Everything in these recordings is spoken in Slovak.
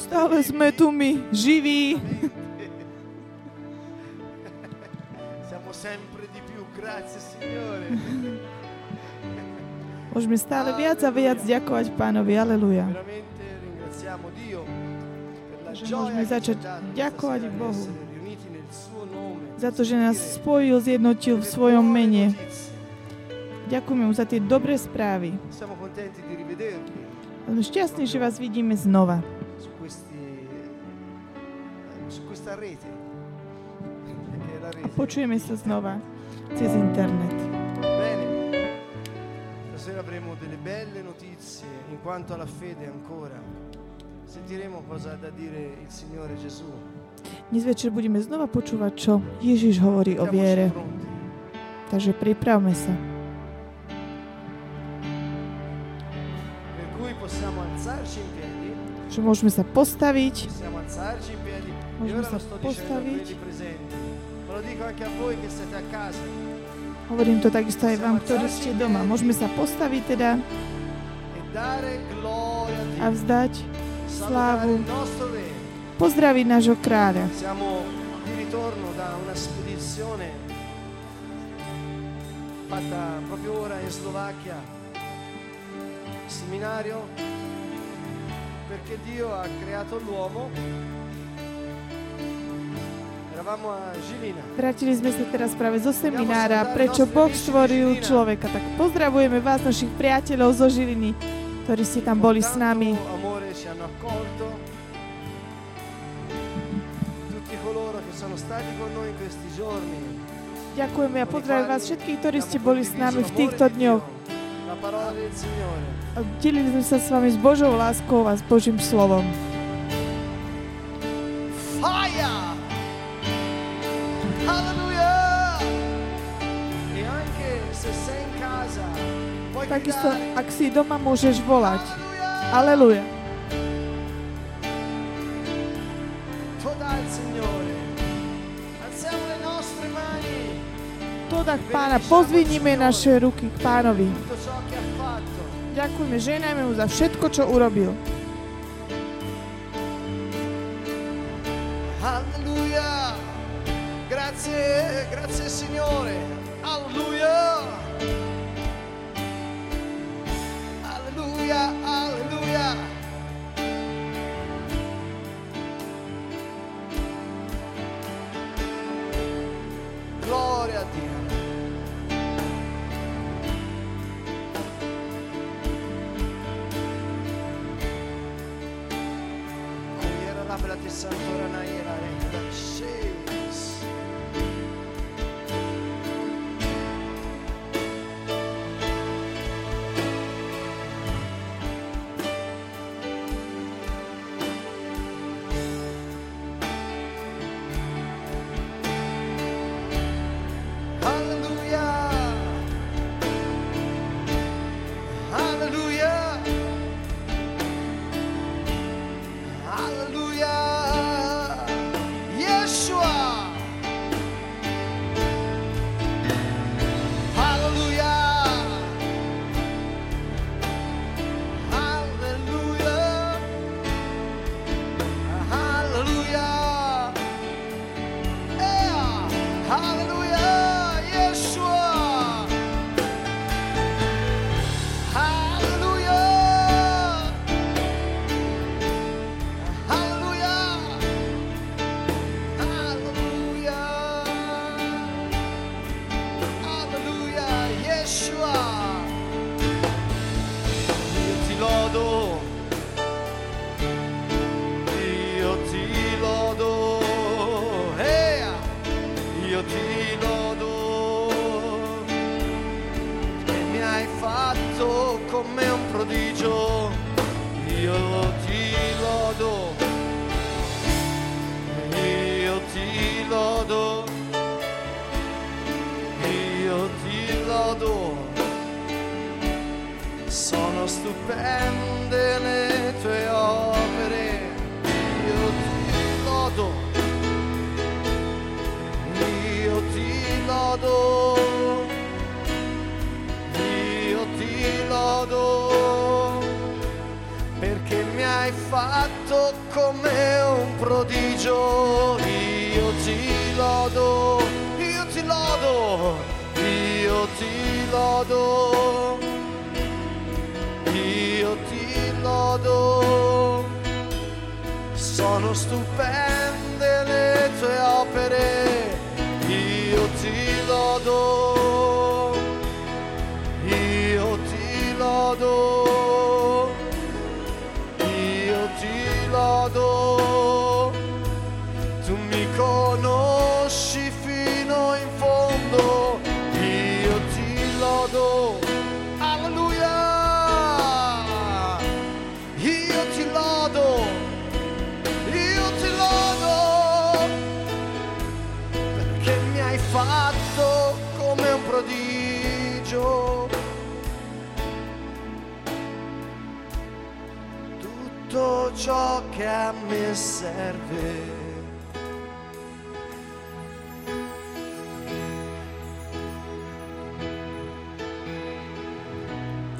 Stále sme tu my, živí. Siamo di. Môžeme stále viac a viac ďakovať Pánovi. Aleluja. Že môžeme začať ďakovať di Bohu. Za to, že nás spojil, zjednotil v svojom mene. Ďakujeme mu za tie dobré správy. Sme šťastní, že vás vidíme znova. eh, rete. Počujeme sa znova cez internet. Stasera avremo delle belle notizie in quanto alla fede ancora. Sentiremo cosa ha da dire il Signore Gesù. Dnes večer budeme znova počúvať, čo Ježiš hovorí o viere. Takže pripravme sa. Že môžeme sa postaviť. E ora sa postaviť. Hovorím to takisto aj vám, ktorí ste doma. Môžeme sa postaviť teda a vzdať slávu. Pozdraviť nášho kráľa. Fatta proprio ora in Slovacchia, seminario, perché Dio ha creato l'uomo. Eravamo a Žilina. Vrátili sme sa teraz práve zo seminára, prečo Boh stvoril človeka. Tak pozdravujeme vás, našich priateľov zo Žiliny, ktorí ste tam boli s nami. Ďakujeme a pozdravím vás všetkých, ktorí ste boli s nami v týchto dňoch. A delili sme sa s vami s Božou láskou a s Božím slovom. Fire! Alleluia! E anche se sei in casa, puoi Takisto, ak si doma, môžeš volať. Aleluja. To tak pána, pozvinime naše ruky k pánovi. Ďakujeme, ženajme mu za všetko, čo urobil. Alleluia! Grazie, grazie Signore. Alleluia! Alleluia, alleluia! Gloria a Dio. Ora ti santo, ora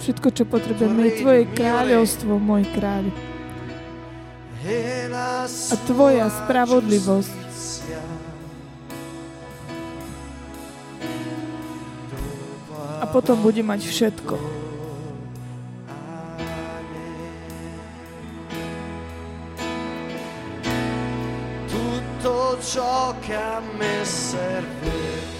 Všetko, čo potrebujeme, je Tvoje kráľovstvo, môj kráľ. A tvoja spravodlivosť. A potom bude mať všetko. Ciò che a me serve.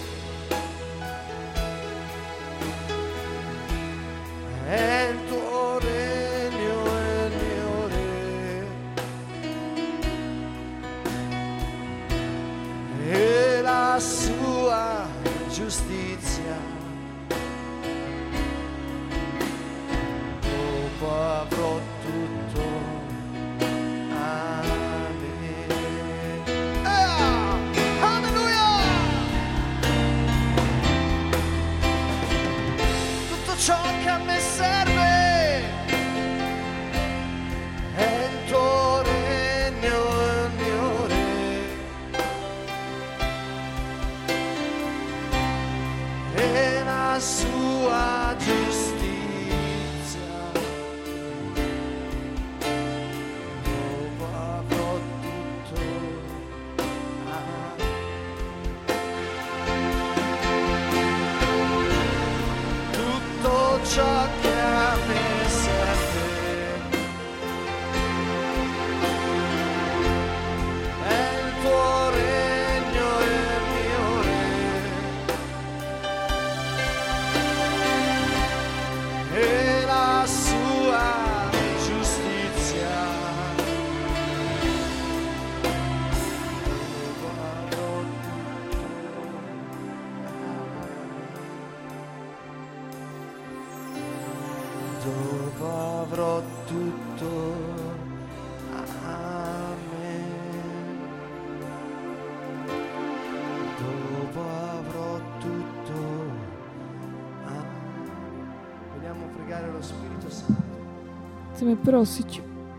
Prosiť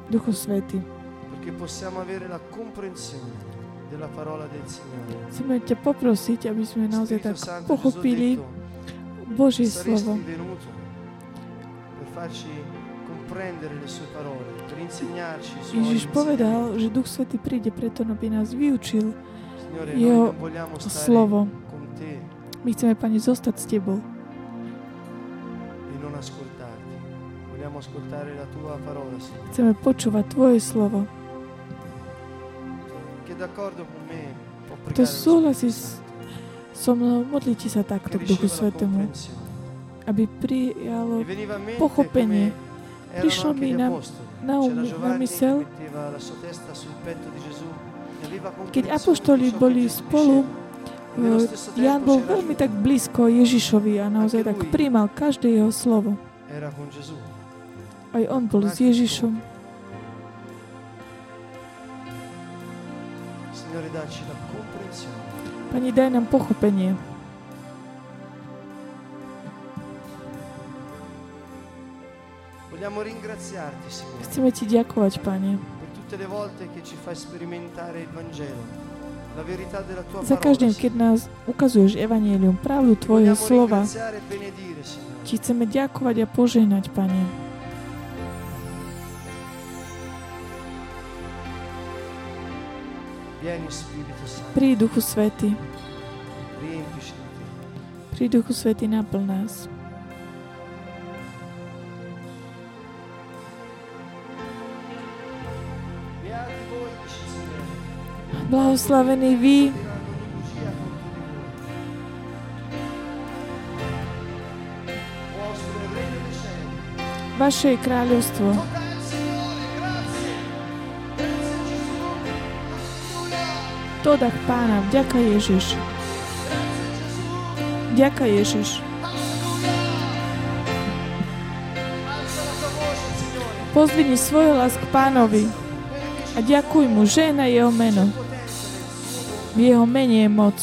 Duchu Svety. perché possiamo avere la comprensione della parola del Signore. Chceme ťa poprosiť, aby sme naozaj tak pochopili Božie slovo. Ježiš povedal, že Duch Svety príde preto, aby nás vyučil Jeho slovo. My chceme, Pane, zostať s Tebou Chceme počúvať Tvoje slovo. Kto súhlasí so mnou, modlite sa takto k Duchu Svetému, aby prijalo pochopenie. Prišlo mi na- na um- na mysel, e keď apoštoli boli spolu. E eh, Jan bol veľmi tak blízko Ježišovi a naozaj tak príjmal každé jeho slovo. Aj on bol s Ježišom. Pani, daj nám pochopenie. Chceme Ti ďakovať, Pane, za každým, keď nás ukazuješ Evangelium, pravdu Tvojho slova. e. Ti chceme ďakovať a požehnať, Pane. Príď Duchu Svety. Príď Duchu Svety, naplň nás. Blahoslavení vy, Tirando di To dach pána, vďaka Ježiš. Vďaka Ježiš. Pozdvini svoj hlas k pánovi a ďakuj mu, žena jeho meno. V jeho mene je moc.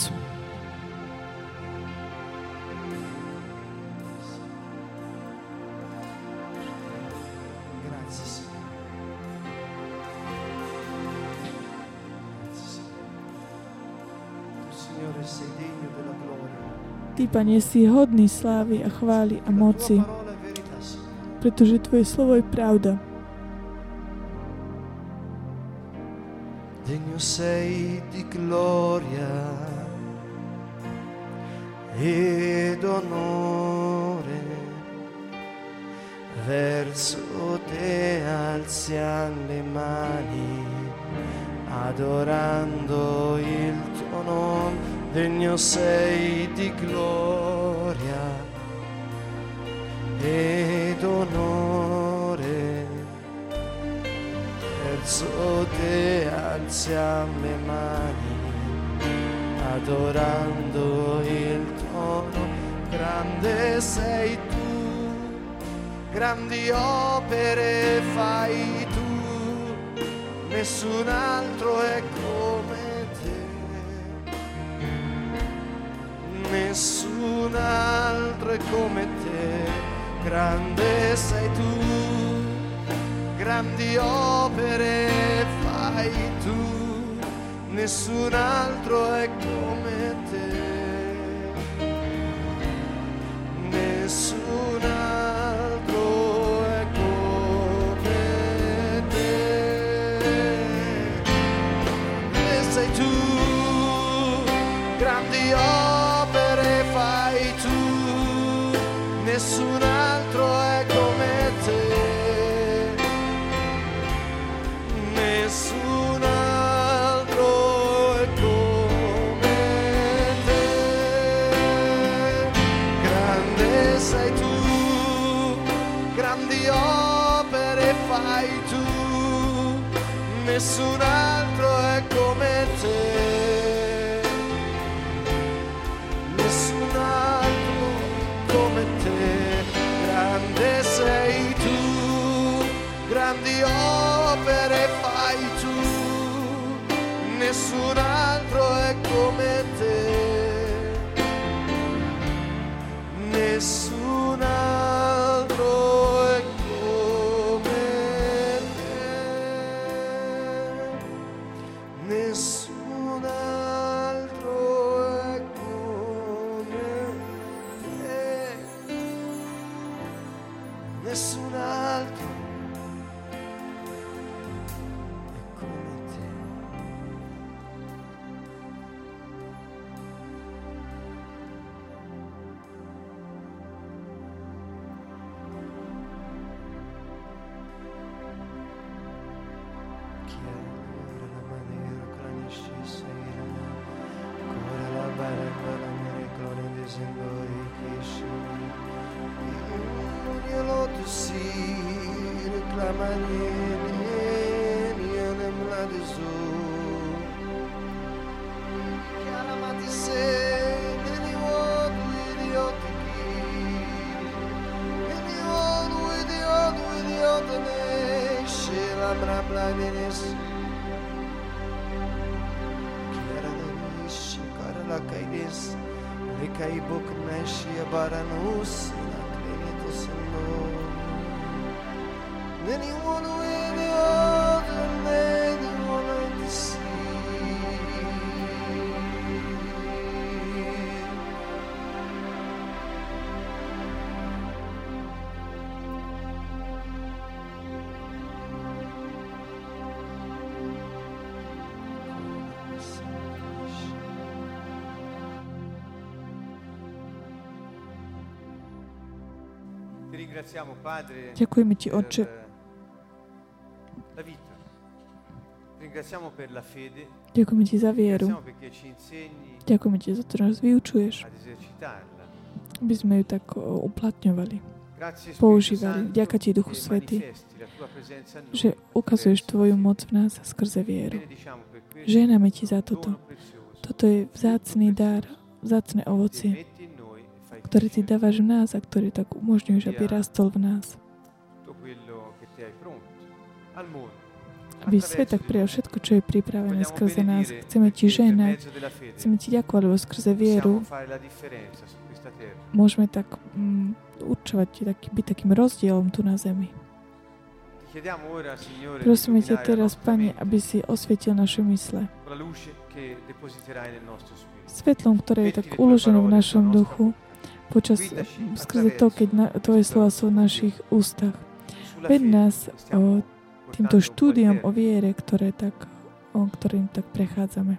Pane, si hodný slávy a chvály a moci, pretože Tvoje slovo je pravda. Degno sei di gloria ed onore. Verso te alziamo le mani, adorando il tuo nome. Degno sei di gloria ed onore verso te alziamo le mani, adorando il tuo nome. Grande sei tu, grandi opere fai tu, nessun altro è come Nessun altro è come te, grande sei tu, grandi opere fai tu, nessun altro è come te. Nessun mensurar. Ďakujeme Ti, Otče, ďakujeme Ti za vieru, ďakujeme Ti za to, že nás vyučuješ, aby sme ju tak uplatňovali, používali. Ďaká Ti, Duchu noi. že ukazuješ Tvoju moc v nás skrze vieru. Ženáme Ti za toto. Toto je vzácný dar, vzácne ovocie, ktoré Ty dávaš v nás a ktorý tak umožňuješ, aby rastol v nás. Aby svet tak prijal všetko, čo je pripravené skrze nás. Chceme Ti ženať, chceme Ti ďakovať, lebo skrze vieru môžeme tak mm, určovať, taký, byť takým rozdielom tu na zemi. Prosíme ťa teraz, Pane, aby si osvietil naše mysle. Svetlom, ktoré je tak uložené v našom duchu, počas, skrze to, keď na, Tvoje slova sú v našich ústach. Ved nás o týmto štúdiom o viere, ktoré tak, o ktorým tak prechádzame.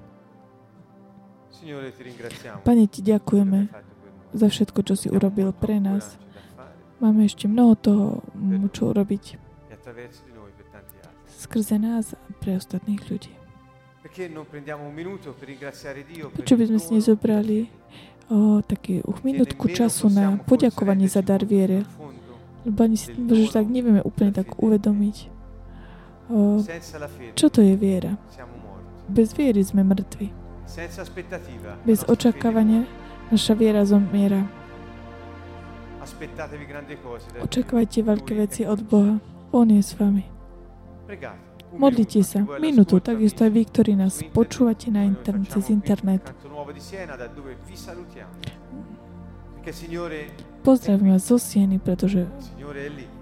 Pane, Ti ďakujeme za všetko, čo si urobil pre nás. Máme ešte mnoho toho, čo urobiť skrze nás a pre ostatných ľudí. Prečo by sme si nezobrali o, taký uh, minútku času na poďakovanie za dar viere, lebo ani si možno že tak nevieme úplne tak uvedomiť, o, Senza la fede čo to je viera. siamo morti. Bez viery sme mŕtvi. Senza aspettativa. la Bez nostra fede očakávania naša viera zomiera. muore. Aspettatevi grandi cose. da Dio. Očakávajte veľké Lui veci è od con Boha. On je s vami. voi. Pregate. Modlite sa. Minútu, takisto aj vy, ktorí nás počúvate na internet, cez internet. Pozdravím vás zo Sieny, pretože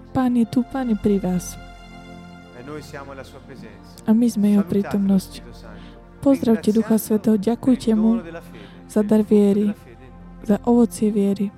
Pán je tu, Pán je pri vás. A my sme jeho prítomnosť. Pozdravte Ducha Svetého, ďakujte mu za dar viery. za ovocie viery.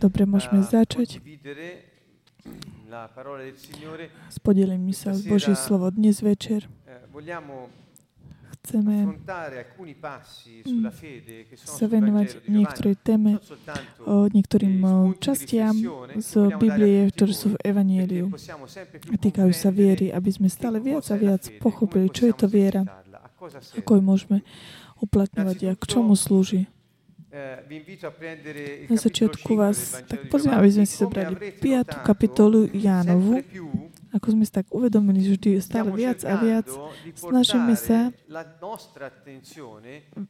Dobre, môžeme a začať. s podelení sa z Božie slovo. Dnes večer. Eh, chceme sa venovať niektorej téme, niektorým častiam z Biblie, ktoré sú v Evanieliu týkajú sa viery, aby sme stále viac a viac pochopili, čo je to viera, ako ju môžeme uplatňovať a k čomu slúži. Na začiatku 5 vás tak Giovanni. aby sme si zobrali avrete 5. notato, kapitolu Jánovu, ako sme si tak uvedomili, že vždy stále viac a viac snažíme sa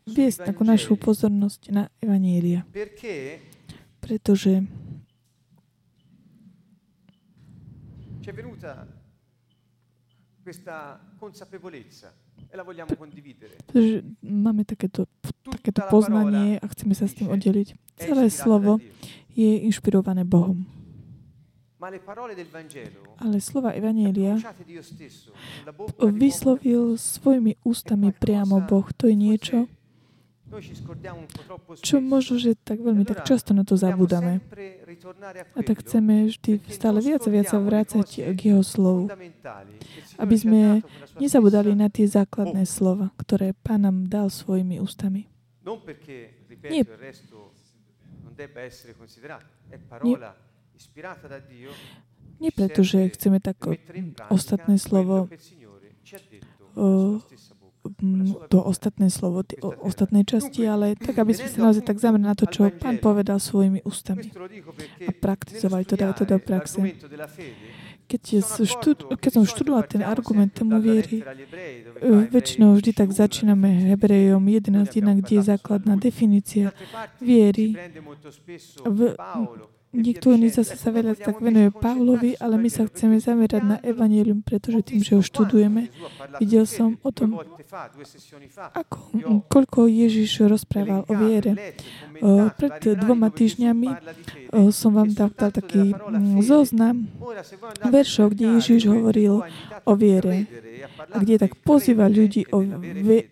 viesť takú našu pozornosť na Evanielia. perché Pretože ci è venuta questa consapevolezza e pretože máme takéto, takéto poznanie a chceme sa s tým oddeliť. Celé slovo je inšpirované Bohom. Ale slova Evanielia uomo vyslovil svojimi ústami priamo Boh. To je niečo, čo možno, že tak veľmi tak často na to ritornare a tak chceme vždy stále viac a viac sa vrácať k Jeho slovu. Aby sme nezabudali na tie základné slova, ktoré Pán nám dal svojimi ústami. Nie. Nie ci preto, že chceme tak in pratica ostatné slovo to ostatné slovo, tie ostatné časti, ale tak, aby sme sa naozaj tak zamerali na to, čo Pán povedal svojimi ústami a praktizovali to, dávať to do praxe. Keď, štud, keď som študoval ten argument tomu viery, e, väčšinou vždy tak začíname Hebrejom 11.1, kde je základná definícia viery. V, Niekto iný zase sa veľa tak venuje Pavlovi, ale my sa chceme zamerať na Evangelium, pretože tým, že ho študujeme, videl som o tom, ako, koľko Ježiš rozprával o viere. Pred dvoma týždňami o, som vám dal, dal taký zoznam veršov, kde Ježiš hovoril o viere a kde tak pozýva ľudí o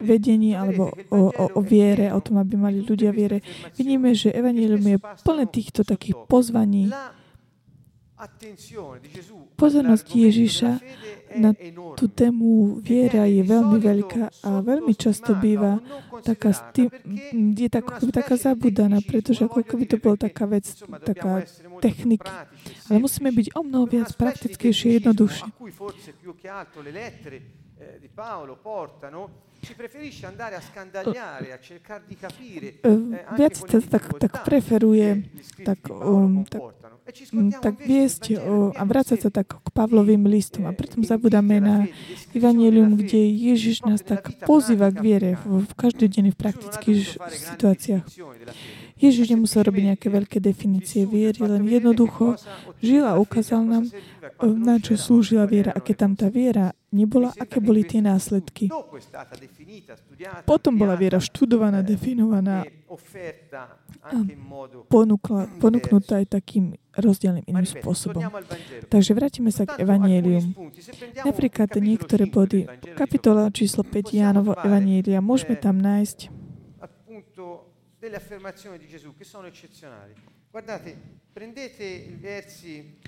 vedení alebo o, o, o viere, o tom, aby mali ľudia viere. Vidíme, že Evangelium je plné týchto takých pozvaní. Pozornosť Ježiša na tú tému viera je veľmi veľká a veľmi často býva taká, stý, je tak, ako taká zabudaná, pretože ako keby to bola taká vec, taká techniky. Ale musíme byť o mnoho viac praktickejšie, jednoduchšie. Eh, di Paolo portano, capire eh, eh viac tak, tak preferuje tak, um, tak, um, tak viesť uh, a vrácať sa tak k Pavlovým listom a preto zabudáme na Evangelium, kde Ježiš nás tak pozýva k viere v, v každodenných praktických situáciách. Ježiš nemusel robiť nejaké veľké definície viery, len jednoducho žil a ukázal nám, na čo slúžila viera. A keď tam tá viera nebola, aké boli tie následky. Potom bola viera študovaná, definovaná a ponúkla, ponúknutá aj takým rozdielným iným spôsobom. Takže vrátime sa k Evangelium. Napríklad niektoré body, kapitola číslo 5 Jánovo Evanielia, môžeme tam nájsť delle affermazioni di Gesù che sono eccezionali. Guardate, prendete i versi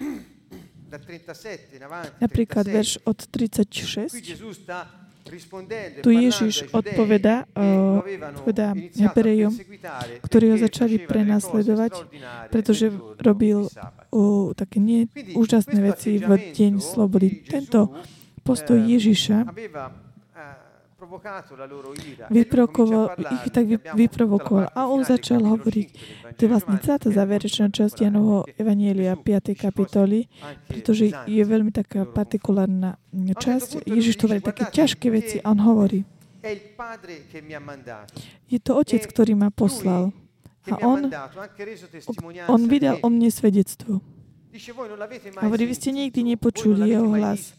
da 37 in avanti. Napríklad verš od 36. Qui Gesù sta tu Ježiš odpoveda, odpoveda Hebrejom, ktorí ho začali prenasledovať, pretože robil uh, také nie, úžasné veci v deň slobody. Tento postoj Ježiša vyprovokoval, ich tak vyprovokoval. A on začal hovoriť, to je vlastne celá tá záverečná časť Janovho Evanielia 5. kapitoly, pretože je veľmi taká partikulárna časť. Ježiš to hovorí také ťažké veci a on hovorí, je to Otec, ktorý ma poslal. A on, on vydal o mne svedectvo. Hovorí, vy ste nikdy nepočuli jeho hlas.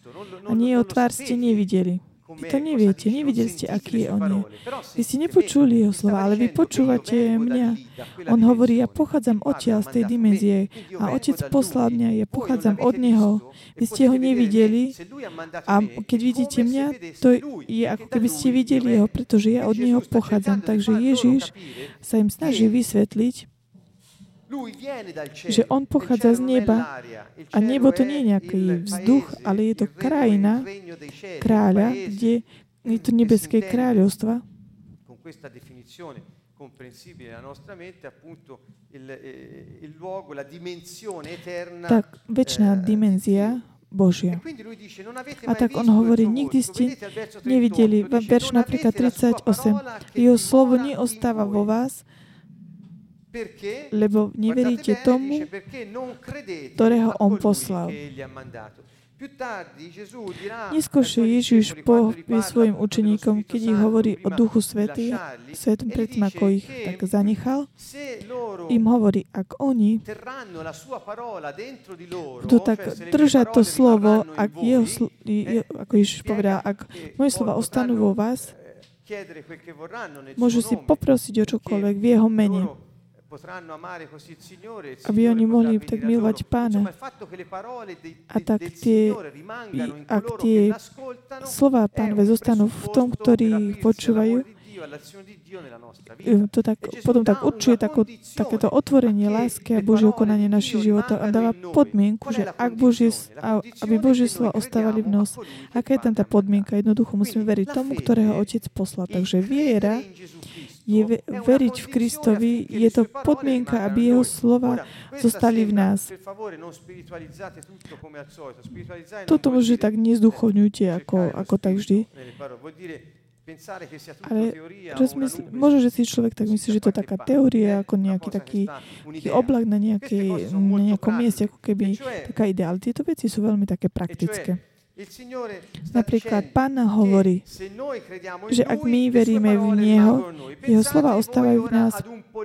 Ani jeho tvár ste nevideli. Vy to neviete, nevideli ste, aký je on je. Vy ste nepočuli jeho slova, ale vy počúvate mňa. On hovorí, ja pochádzam odtiaľ z tej dimenzie a otec poslal mňa, ja pochádzam od neho. Vy ste ho nevideli a keď vidíte mňa, to je ako keby ste videli jeho, pretože ja od neho pochádzam. Takže Ježiš sa im snaží vysvetliť, že on pochádza z neba. a nebo to nie je nejaký vzduch, ale je to krajina kráľa, kde je to nebeské il, eh. Tak, väčšiná eh, dimenzia Božia. A tak on hovorí, nikdy ste nevideli, verš napríklad 38, jeho slovo neostáva vo vás, lebo neveríte tomu, ktorého on poslal. Neskôršie Ježiš povie svojim učeníkom, keď ich hovorí o Duchu Svetý, Svetom predtým, ako ich tak zanechal, im hovorí, ak oni budú tak držať to slovo, ak jeho, ako Ježiš povedal, ak moje slova ostanú vo vás, môžu si poprosiť o čokoľvek v jeho mene aby oni mohli tak milovať pána. A tak tie, ak tie slova pánové zostanú v tom, ktorí ich počúvajú, to tak, potom tak určuje tako, takéto otvorenie lásky a Božie konanie našich životov a dáva podmienku, že ak Božie, aby Božie slova ostávali v nos. Aká je tam tá podmienka? Jednoducho musíme veriť tomu, ktorého Otec poslal. Takže viera je veriť v Kristovi, je to podmienka, aby jeho slova zostali v nás. Toto môže tak nezduchovňujte, ako, ako tak vždy. Ale rozmysl, môže, že si človek tak myslí, že to je taká teória, ako nejaký taký, taký oblak na, nejakej, na nejakom mieste, ako keby taká idea. Ale tieto veci sú veľmi také praktické. Napríklad Pán hovorí, že ak my veríme v Neho, Jeho slova ostávajú v nás.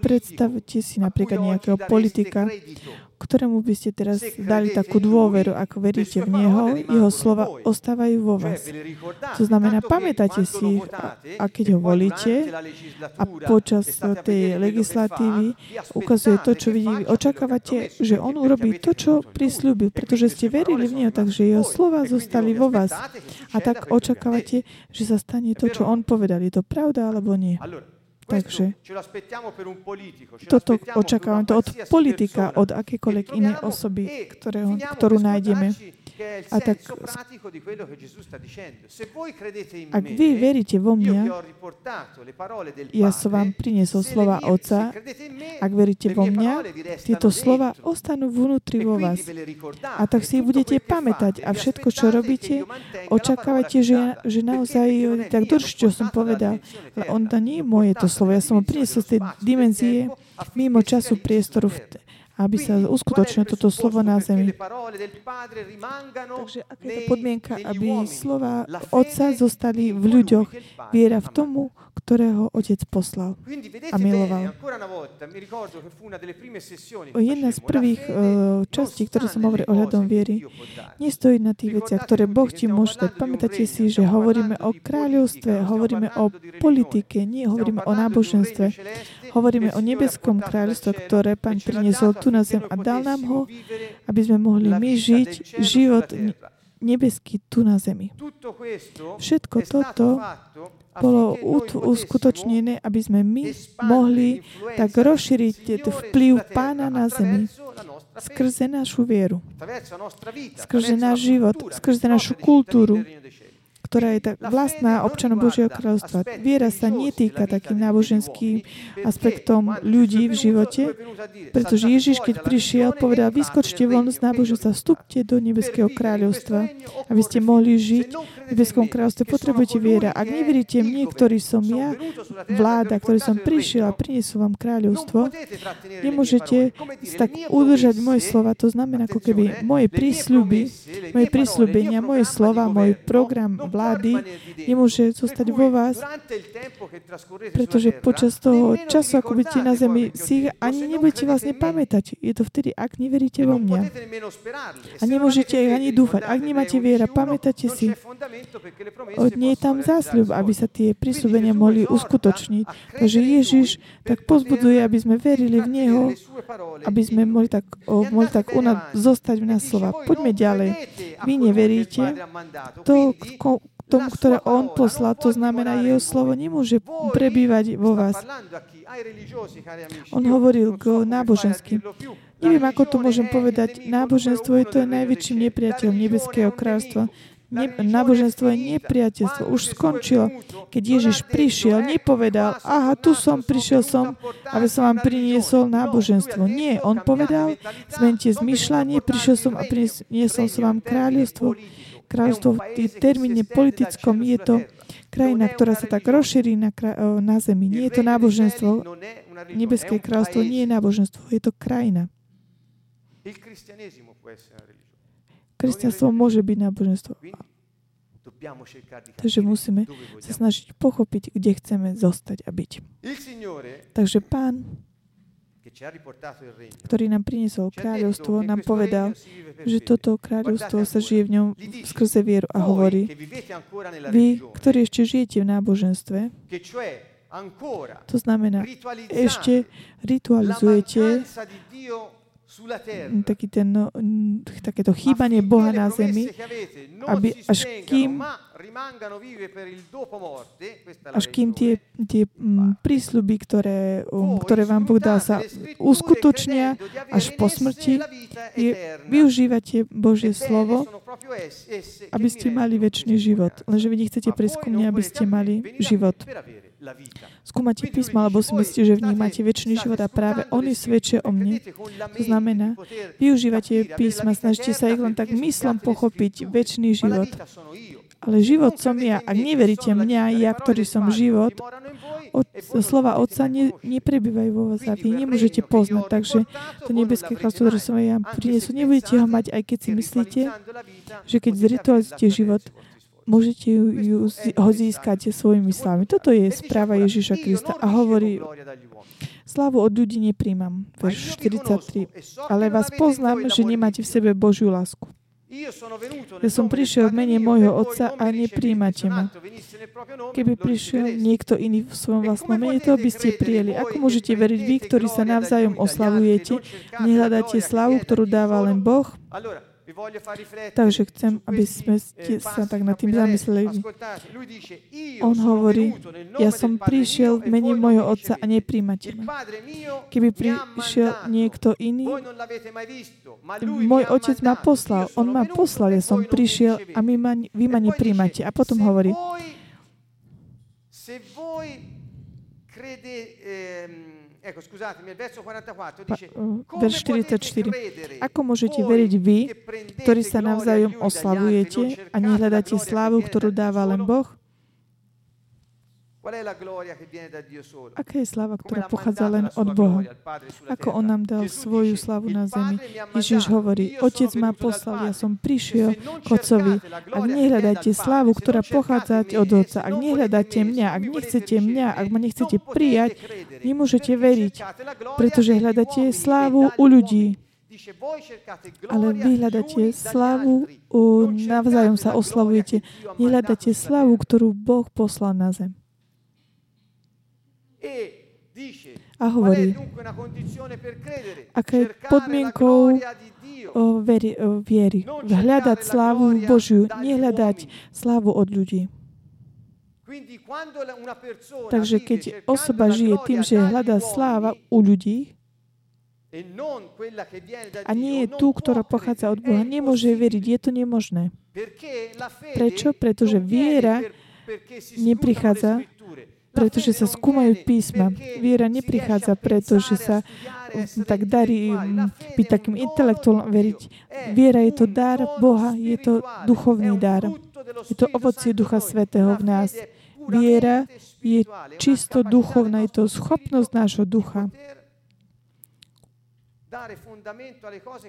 Predstavte si napríklad nejakého politika, ktorému by ste teraz dali takú dôveru, ako veríte v Neho, Jeho slova ostávajú vo vás. To znamená, pamätáte si, a, a keď ho volíte a počas tej legislatívy ukazuje to, čo vidí, očakávate, že on urobí to, čo prislúbil, pretože ste verili v Neho, takže Jeho slova zostali vo vás. A tak očakávate, že sa stane to, čo on povedal. Je to pravda alebo nie? Takže toto očakávame to od politika, od akékoľvek inej osoby, ktorého, ktorú nájdeme. A tak, ak vy veríte vo mňa, ja som vám priniesol slova Otca, ak veríte vo mňa, tieto slova ostanú vnútri vo vás. A tak si ich budete pamätať a všetko, čo robíte, očakávate, že, že naozaj tak drž, čo som povedal. Ale on to nie je moje to slovo. Ja som ho priniesol z tej dimenzie mimo času, priestoru, v, aby sa uskutočnilo toto slovo na zemi. Takže aká je to podmienka, aby slova Otca zostali v ľuďoch, viera v tomu, ktorého Otec poslal a miloval. Jedna z prvých uh, častí, ktoré som hovoril ohľadom viery, nestojí na tých veciach, ktoré Boh ti môže dať. Pamätáte si, že hovoríme o kráľovstve, hovoríme o politike, nie hovoríme o náboženstve. Hovoríme o nebeskom kráľovstve, ktoré Pán priniesol tu na zem a dal nám ho, aby sme mohli my žiť život nebeský tu na zemi. Všetko toto bolo uskutočnené, aby sme my mohli tak rozšíriť vplyv Pána na zemi skrze našu vieru, skrze náš život, skrze našu kultúru, ktorá je tak vlastná občanom Božieho kráľovstva. Viera sa netýka takým náboženským aspektom ľudí v živote, pretože Ježiš, keď prišiel, povedal, vyskočte von z náboženstva, vstupte do nebeského kráľovstva, aby ste mohli žiť v nebeskom kráľovstve. Potrebujete viera. Ak neveríte mne, ktorý som ja, vláda, ktorý som prišiel a priniesol vám kráľovstvo, nemôžete tak udržať moje slova. To znamená, ako keby moje prísľuby, moje prísľubenia, moje slova, môj program vlády nemôže zostať vo vás, pretože počas toho času, ako budete na zemi, si ani nebudete vlastne pamätať. Je to vtedy, ak neveríte vo mňa. A nemôžete ich ani dúfať. Ak nemáte viera, pamätáte si, od nie je tam zásľub, aby sa tie prísľubenia mohli uskutočniť. Takže Ježiš tak pozbudzuje, aby sme verili v Neho, aby sme mohli tak, oh, mohli tak una, zostať v nás slova. Poďme ďalej. Vy neveríte, to, tomu, ktoré on poslal, to znamená, jeho slovo nemôže prebývať vo vás. On hovoril k náboženským. Neviem, ako to môžem povedať. Náboženstvo je to najväčším nepriateľom nebeského kráľstva. Ne, náboženstvo je nepriateľstvo. Už skončilo. Keď Ježiš prišiel, nepovedal, aha, tu som, prišiel som, aby som vám priniesol náboženstvo. Nie, on povedal, zmente zmyšľanie, prišiel som a priniesol som vám kráľovstvo kráľstvo v termíne politickom je to krajina, ktorá sa tak rozšíri na, na zemi. Nie je to náboženstvo. Nebeské kráľstvo nie je náboženstvo, je to krajina. Kresťanstvo môže byť náboženstvo. Takže musíme sa snažiť pochopiť, kde chceme zostať a byť. Takže pán ktorý nám priniesol kráľovstvo, nám povedal, že toto kráľovstvo sa žije v ňom skrze vieru a hovorí, vy, ktorí ešte žijete v náboženstve, to znamená, ešte ritualizujete taký ten, no, takéto chýbanie Boha na zemi, aby až kým až kým tie, tie m, prísľuby, ktoré, um, ktoré vám Boh dá, sa uskutočnia až po smrti, je, využívate Božie slovo, aby ste mali väčší život. Lenže vy nechcete preskúmne, aby ste mali život. Skúmate písma, alebo si myslíte, že v nich máte väčší život a práve oni svedčia o mne. To znamená, využívate písma, snažíte sa ich len tak myslom pochopiť väčší život. Ale život som ja. Ak neveríte mňa, ja, ktorý som život, od, slova Otca ne, neprebývajú vo vás a vy nemôžete poznať. Takže to nebeské kráľstvo, ktoré som ja prinesú, nebudete ho mať, aj keď si myslíte, že keď zritualizujete život, môžete ju, ju, ho získať svojimi slovami. Toto je správa Ježiša Krista a hovorí, Slavu od ľudí nepríjmam. Verš 43. Ale vás poznám, že nemáte v sebe Božiu lásku. Ja som prišiel v mene môjho Otca a nepríjmate ma. Keby prišiel niekto iný v svojom vlastnom mene, to by ste prijeli. Ako môžete veriť vy, ktorí sa navzájom oslavujete, nehľadáte slavu, ktorú dáva len Boh? Takže chcem, aby sme sa tak nad tým zamysleli. On hovorí, ja som prišiel v mene môjho otca a nepríjmate ma. Keby prišiel niekto iný, môj otec ma poslal, on ma poslal, ja som prišiel a my ma, vy ma nepríjmate. A potom hovorí, Ecco, scusatemi, il verso 44 dice, verš 44. Ako môžete veriť vy, ktorí sa navzájom oslavujete a nehľadáte slávu, ktorú dáva len Boh? Aká je sláva, ktorá pochádza len od Boha? Ako On nám dal svoju slavu na zemi? Ježiš hovorí, Otec ma poslal, ja som prišiel k Otcovi. Ak nehľadáte slávu, ktorá pochádza od Otca, ak nehľadáte mňa, ak nechcete mňa, ak ma nechcete prijať, nemôžete veriť, pretože hľadáte slávu u ľudí. Ale vy hľadáte slávu, navzájom sa oslavujete. Nehľadáte slávu, ktorú Boh poslal na zem. A hovorí, aká je podmienkou o, veri, o, viery. Hľadať slávu Božiu, nehľadať slávu od ľudí. Takže keď osoba žije tým, že hľadá sláva u ľudí, e a nie je tú, ktorá pochádza od Boha, nemôže veriť. Je to nemožné. Prečo? Pretože viera neprichádza pretože sa skúmajú písma. Viera neprichádza, pretože sa tak darí byť takým intelektuálom veriť. Viera je to dar Boha, je to duchovný dar. Je to ovocie Ducha Svetého v nás. Viera je čisto duchovná, je to schopnosť nášho ducha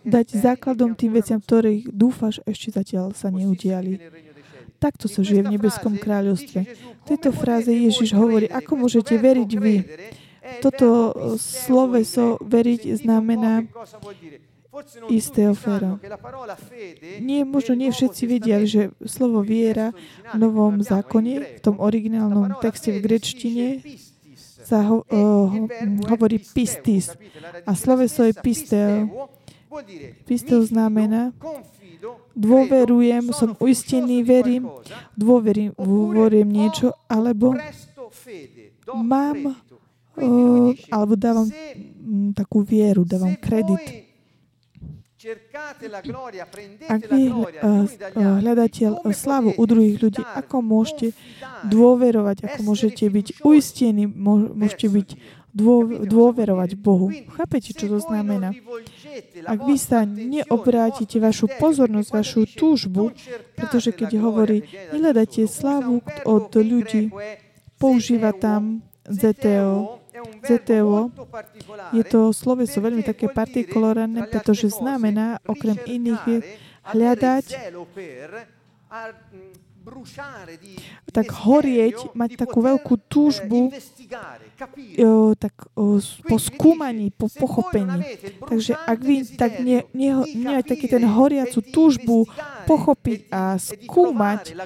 dať základom tým veciam, ktorých dúfaš, ešte zatiaľ sa neudiali. Takto sa žije v nebeskom kráľovstve. V tejto fráze Ježiš hovorí, ako môžete veriť vy. Toto sloveso veriť znamená isté ofero. Nie, možno nie všetci vedia, že slovo viera v Novom zákone, v tom originálnom texte v grečtine, sa ho, uh, hovorí pistis. A sloveso je pisteo. Pisteo znamená dôverujem, som uistený, verím, dôverím, dôverujem niečo, alebo mám, uh, alebo dávam m, takú vieru, dávam kredit. Ak vy uh, hľadáte slavu u druhých ľudí, ako môžete dôverovať, ako môžete byť uistení, môžete byť dôverovať Bohu. Chápete, čo to znamená? Ak vy sa neobrátite vašu pozornosť, vašu túžbu, pretože keď hovorí, nehľadajte slavu od ľudí, používa tam ZTO, ZTO, je to sloveso veľmi také partikulárne, pretože znamená okrem iných hľadať tak horieť, mať takú veľkú túžbu o, tak, o, po skúmaní, po pochopení. Takže ak vy tak nie, nie, nie taký ten horiacu túžbu pochopiť a skúmať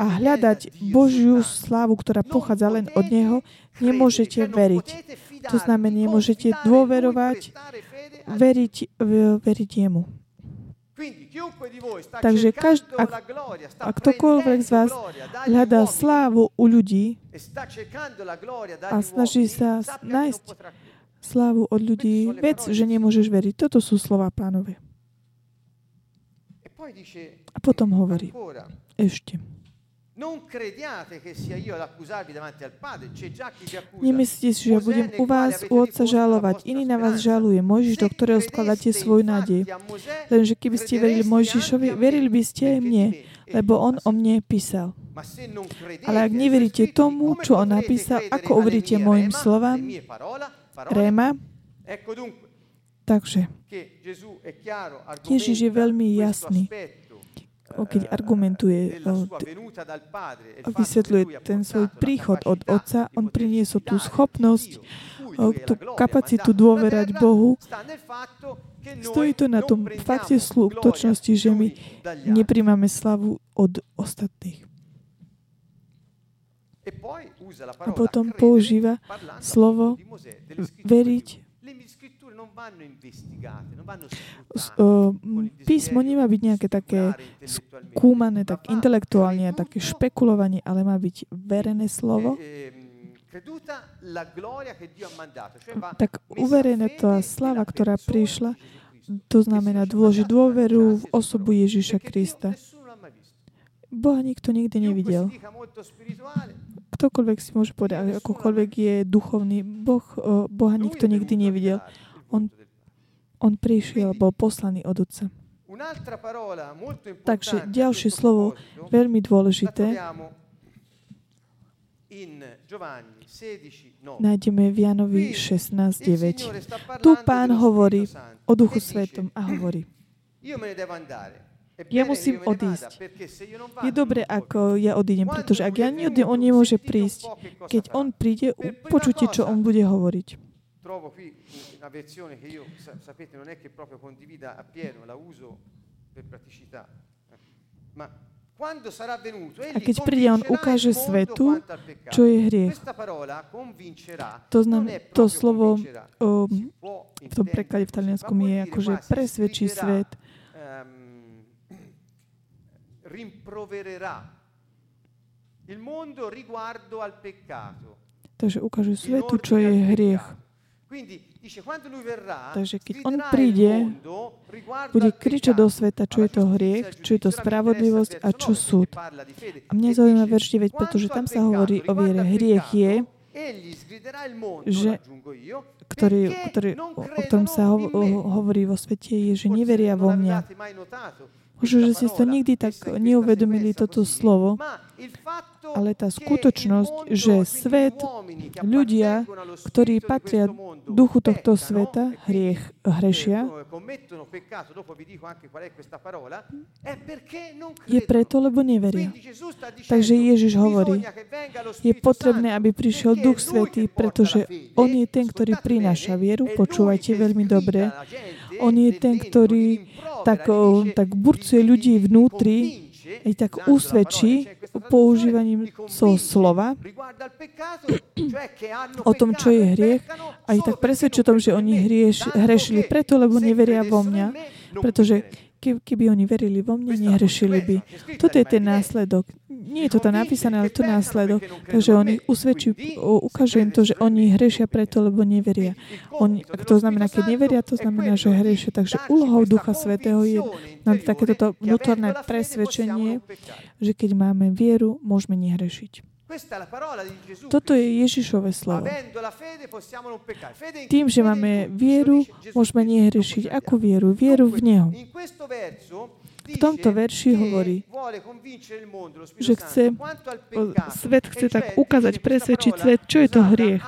a hľadať Božiu slávu, ktorá pochádza len od Neho, nemôžete veriť. To znamená, nemôžete dôverovať, veriť, veriť Jemu. Takže každý, ak, ak ktokoľvek z vás hľadá slávu u ľudí e a snaží sa nájsť slávu od ľudí, vec, že nemôžeš veriť. Toto sú slova pánové. E a potom hovorí ešte. Nemyslíte si, že budem u vás, u Otca žalovať. Iný na vás žaluje. Mojžiš, do ktorého skladáte svoju nádej. Lenže keby ste verili Mojžišovi, verili by ste aj mne, lebo on o mne písal. Ale ak neveríte tomu, čo on napísal, ako uveríte mojim slovám? Réma. Takže Ježiš je veľmi jasný keď argumentuje a vysvetľuje ten svoj príchod od Otca, on priniesol tú schopnosť, tú kapacitu dôverať Bohu. Stojí to na tom fakte skutočnosti, že my nepríjmame slavu od ostatných. A potom používa slovo veriť Písmo nemá byť nejaké také skúmané, tak intelektuálne, také špekulovanie, ale má byť verené slovo. Tak uverené to a slava, ktorá prišla, to znamená dôležiť dôveru v osobu Ježiša Krista. Boha nikto nikdy nevidel. ktokoľvek si môže povedať, akokoľvek je duchovný, boh, Boha nikto nikdy nevidel. On, on prišiel, bol poslaný od Otca. Takže ďalšie slovo, veľmi dôležité, nájdeme v Janovi 16.9. Tu pán hovorí o Duchu Svetom a hovorí, ja musím odísť. Je dobré, ako ja odídem, pretože ak ja neodídem, on nemôže prísť. Keď on príde, počujte, čo on bude hovoriť. Trovo qui una versione che io, sapete, non è che proprio condivida appieno, la uso per praticità. Ma a keď príde, on ukáže svetu, čo je hriech. To, znam, to slovo o, v tom preklade v talianskom je akože presvedčí svet. Takže ukáže svetu, čo je hriech. Takže keď on príde, bude kričať do sveta, čo je to hriech, čo je to spravodlivosť a čo súd. A mňa zaujíma verš 9, pretože tam sa hovorí o viere. Hriech je, že, ktorý, ktorý, o, ktorom sa ho, hovorí vo svete, je, že neveria vo mňa. Možno, že ste to nikdy tak neuvedomili toto slovo, ale tá skutočnosť, že svet, ľudia, ktorí patria duchu tohto sveta, hriech, hrešia, je preto, lebo neveria. Takže Ježiš hovorí, je potrebné, aby prišiel Duch Svetý, pretože On je ten, ktorý prináša vieru. Počúvajte veľmi dobre. On je ten, ktorý tak, tak burcuje ľudí vnútri, aj tak usvedčí používaním svojho slova o tom, čo je hriech, aj tak presvedčí o tom, že oni hrieš, hrešili preto, lebo neveria vo mňa. Pretože keby oni verili vo mne, nehrešili by. Toto je ten následok. Nie je to tam napísané, ale to následok. Takže oni usvedčí, ukážu im to, že oni hrešia preto, lebo neveria. Oni, to znamená, keď neveria, to znamená, že hrešia. Takže úlohou Ducha Svetého je na takéto vnútorné presvedčenie, že keď máme vieru, môžeme nehrešiť. Toto je Ježišové slovo. Tým, že máme vieru, môžeme nehrešiť. Akú vieru? Vieru v Neho. V tomto verši hovorí, že chce, svet chce tak ukázať, presvedčiť svet, čo je to hriech.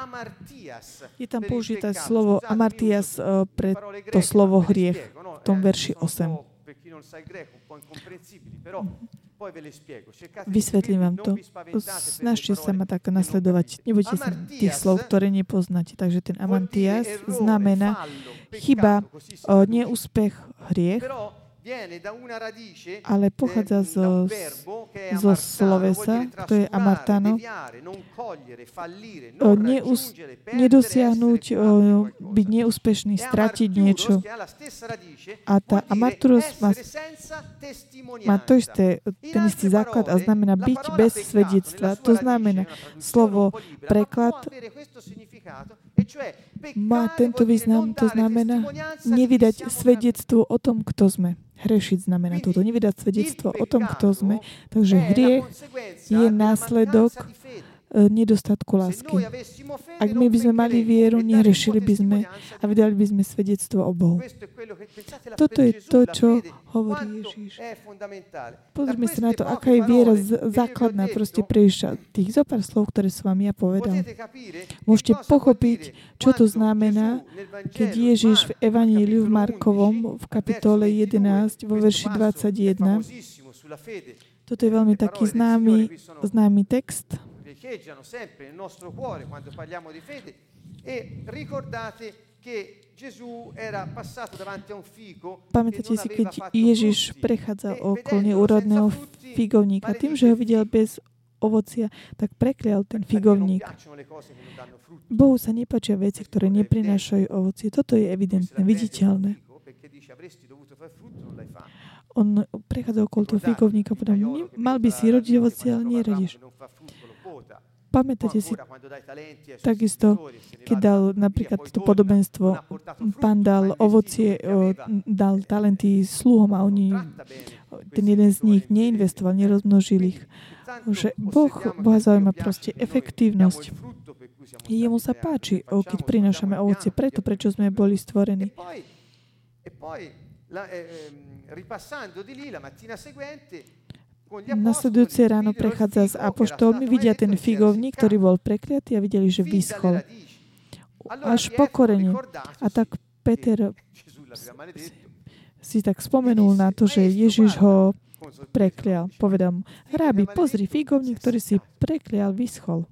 Je tam použité slovo amartias eh, pre to slovo hriech v tom verši 8. Vysvetlím vám to. Snažte sa ma tak nasledovať. Nebudete sa tých slov, ktoré nepoznáte. Takže ten amantias znamená chyba, neúspech, hriech ale pochádza zo, zo slovesa, to je amartano, neus, nedosiahnuť, byť neúspešný, stratiť niečo. A tá amarturos má, má to isté, ten istý základ a znamená byť bez svedectva. To znamená slovo preklad má tento význam, to znamená nevydať svedectvo o tom, kto sme. Hrešiť znamená toto, nevydať svedectvo o tom, kto sme. Takže hriech je následok nedostatku lásky. Ak my by sme mali vieru, nerešili by sme a vydali by sme svedectvo o Bohu. Toto je to, čo hovorí Ježíš. Pozrime sa na to, aká je viera základná proste prejša. Tých zopár slov, ktoré som vám ja povedal. Môžete pochopiť, čo to znamená, keď Ježíš v Evaníliu v Markovom v kapitole 11 vo verši 21 toto je veľmi taký známy, známy text. Sempre nel nostro cuore quando parliamo di fede e ricordate che Gesù era passato davanti a un figo Pamätáte si, keď Ježiš prechádzal okolo neúrodného figovníka, tým, že ho videl bez ovocia, tak preklial ten figovník. Bohu sa nepáčia veci, ktoré neprinášajú ovocie. Toto je evidentné, viditeľné on prechádza okolo toho figovníka a povedal, mal by si rodiť ovocie, ale nerodíš. Pamätáte si takisto, keď dal napríklad toto podobenstvo, pán dal ovocie, dal talenty sluhom a oni, ten jeden z nich neinvestoval, nerozmnožil ich. Že Boh, Boha zaujíma proste efektívnosť. Jemu sa páči, keď prinášame ovocie, preto, prečo sme boli stvorení. Nasledujúce ráno prechádza s apoštolmi, vidia ten figovník, ktorý bol prekliatý a videli, že vyschol. Až pokorenie. A tak Peter si tak spomenul na to, že Ježiš ho preklial. Povedal mu, Rábi, pozri, figovník, ktorý si preklial, vyschol.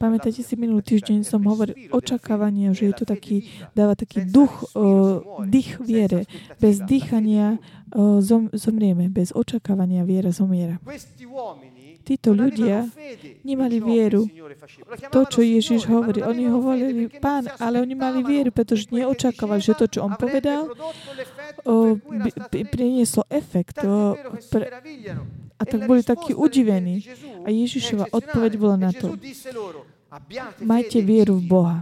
Pamätáte si, minulý týždeň som hovoril očakávanie, že je to taký, dáva taký duch, uh, dých viere. Bez dýchania uh, zom, zomrieme, bez očakávania viera zomiera. Títo ľudia nemali vieru. To, čo Ježiš hovorí, oni hovorili pán, ale oni mali vieru, pretože neočakávali, že to, čo on povedal, uh, prinieslo efekt. Uh, pre, tak boli takí udivení. A Ježišova odpoveď bola na to. Majte vieru v Boha.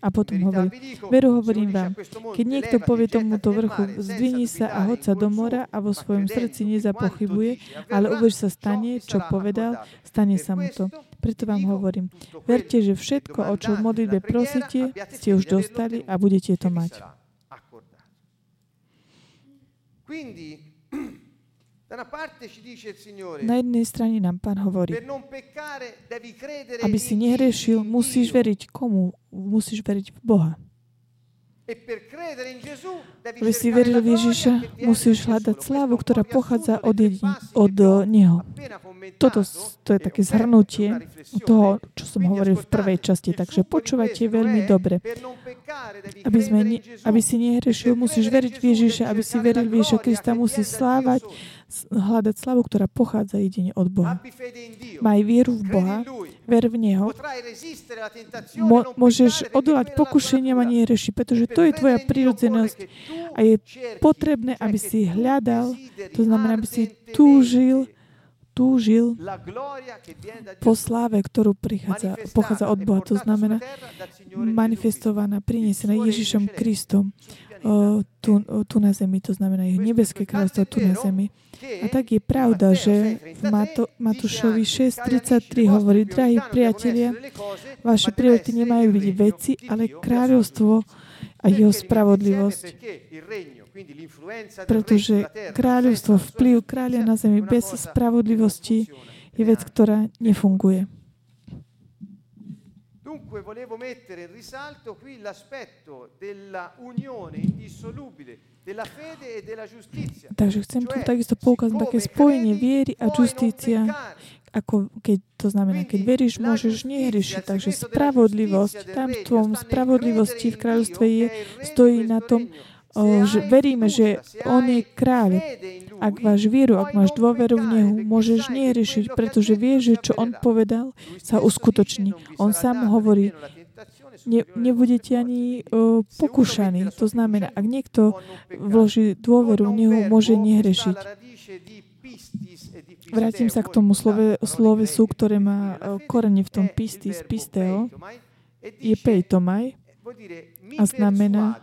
A potom hovorí, veru hovorím vám, keď niekto povie tomuto vrchu, zdvihni sa a hoď sa do mora a vo svojom srdci nezapochybuje, ale uvež sa stane, čo povedal, stane sa mu to. Preto vám hovorím, verte, že všetko, o čo v modlitbe prosíte, ste už dostali a budete to mať. Na jednej strane nám Pán hovorí, aby si nehrešil, musíš veriť komu? Musíš veriť v Boha. Aby si veril v Ježiša, musíš hľadať slávu, ktorá pochádza od, jedin, od Neho. Toto to je také zhrnutie toho, čo som hovoril v prvej časti. Takže počúvajte veľmi dobre. Aby, sme, aby si nehrešil, musíš veriť v Ježiša. Aby si veril v Ježiša Krista, musí slávať, hľadať slavu, ktorá pochádza jedine od Boha. Maj vieru v Boha, ver v Neho. Mo, môžeš odolať pokušeniam a nerešiť, pretože to je tvoja prírodzenosť a je potrebné, aby si hľadal, to znamená, aby si túžil túžil po sláve, ktorú prichádza, pochádza od Boha. To znamená manifestovaná, prinesená Ježišom Kristom tu, tu na zemi, to znamená jeho nebeské kráľovstvo tu na zemi. A tak je pravda, že v Mato, Matúšovi 6.33 hovorí, drahí priatelia, vaše priority nemajú byť veci, ale kráľovstvo a jeho spravodlivosť. Pretože kráľovstvo, vplyv kráľa na zemi bez spravodlivosti je vec, ktorá nefunguje. Dunque volevo mettere in risalto qui l'aspetto della unione indissolubile e. Takže chcem tu takisto poukázať také spojenie viery a justícia, ako keď to znamená, keď veríš, môžeš nehrišiť. Takže spravodlivosť, tam v tvojom spravodlivosti v kráľovstve je, stojí na tom, že veríme, že On je kráľ. Ak máš vieru, ak máš dôveru v Nehu, môžeš neriešiť, pretože vieš, že čo On povedal, sa uskutoční. On sám hovorí, ne, nebudete ani uh, pokúšaní. To znamená, ak niekto vloží dôveru v Nehu, môže nehrešiť. Vrátim sa k tomu slove, slovesu, ktoré má uh, korene v tom pistis, pisteo. Je pejtomaj a znamená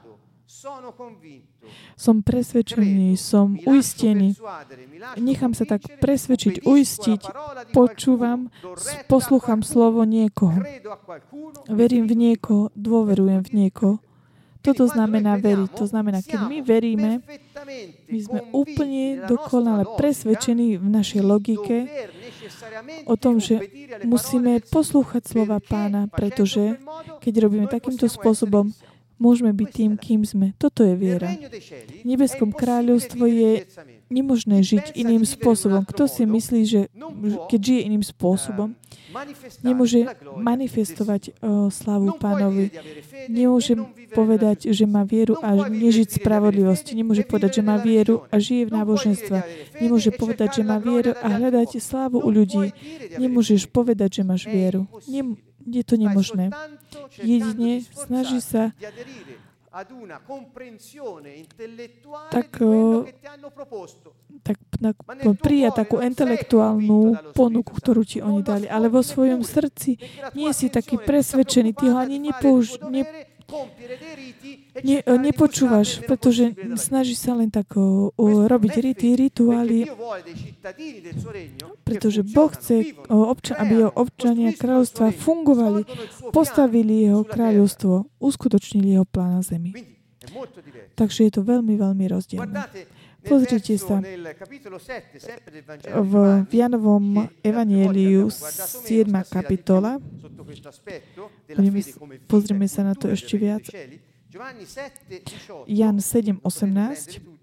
Som presvedčený, som uistený. Nechám sa tak presvedčiť, uistiť. Počúvam, poslúcham slovo niekoho. Verím v niekoho, dôverujem v niekoho. Toto znamená veriť. To znamená, keď my veríme, my sme úplne dokonale presvedčení v našej logike o tom, že musíme poslúchať slova pána, pretože keď robíme takýmto spôsobom, môžeme byť tým, kým sme. Toto je viera. V nebeskom kráľovstvo je nemožné žiť iným spôsobom. Kto si myslí, že keď žije iným spôsobom, nemôže manifestovať slavu pánovi. Nemôže povedať, že má vieru a nežiť spravodlivosti. Nemôže povedať, že má vieru a žije v náboženstve. Nemôže povedať, že má vieru a hľadať slávu u ľudí. Nemôžeš povedať, že máš vieru. Nem- je to nemožné. Jedine snaží sa tak, tak, tak prijať takú intelektuálnu ponuku, ktorú ti oni dali. Ale vo svojom srdci nie si taký presvedčený, ty ho ani nepouž, ne, ne, nepočúvaš, pretože snaží sa len tak o, o, robiť rity, rituály, pretože Boh chce, občan, aby jeho občania kráľovstva fungovali, postavili jeho kráľovstvo, uskutočnili jeho plán na zemi. Takže je to veľmi, veľmi rozdielne. Pozrite sa v Janovom evanieliu 7. kapitola. Pozrieme sa na to ešte viac. Jan 7, 18.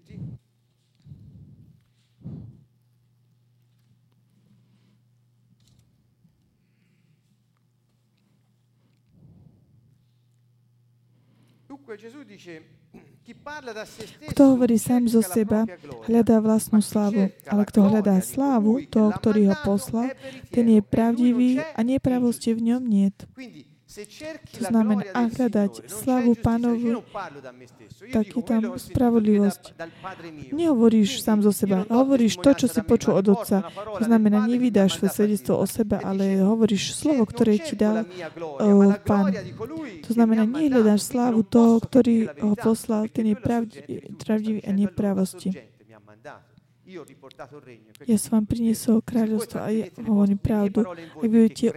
Dunque Gesù dice kto hovorí sám zo seba, hľadá vlastnú slávu, ale kto hľadá slávu toho, ktorý ho poslal, ten je pravdivý a nepravosti v ňom niet. To znamená, ak hľadať slavu pánovu, tak je tam spravodlivosť. Nehovoríš sám zo seba, hovoríš to, čo si počul od Otca. To znamená, nevydáš svedectvo o sebe, ale hovoríš slovo, ktoré ti dal uh, Pán. To znamená, nehľadáš slávu toho, ktorý ho poslal, ten je pravdivý a nepravosti. Ja som vám priniesol kráľovstvo a ja hovorím pravdu. Ak budete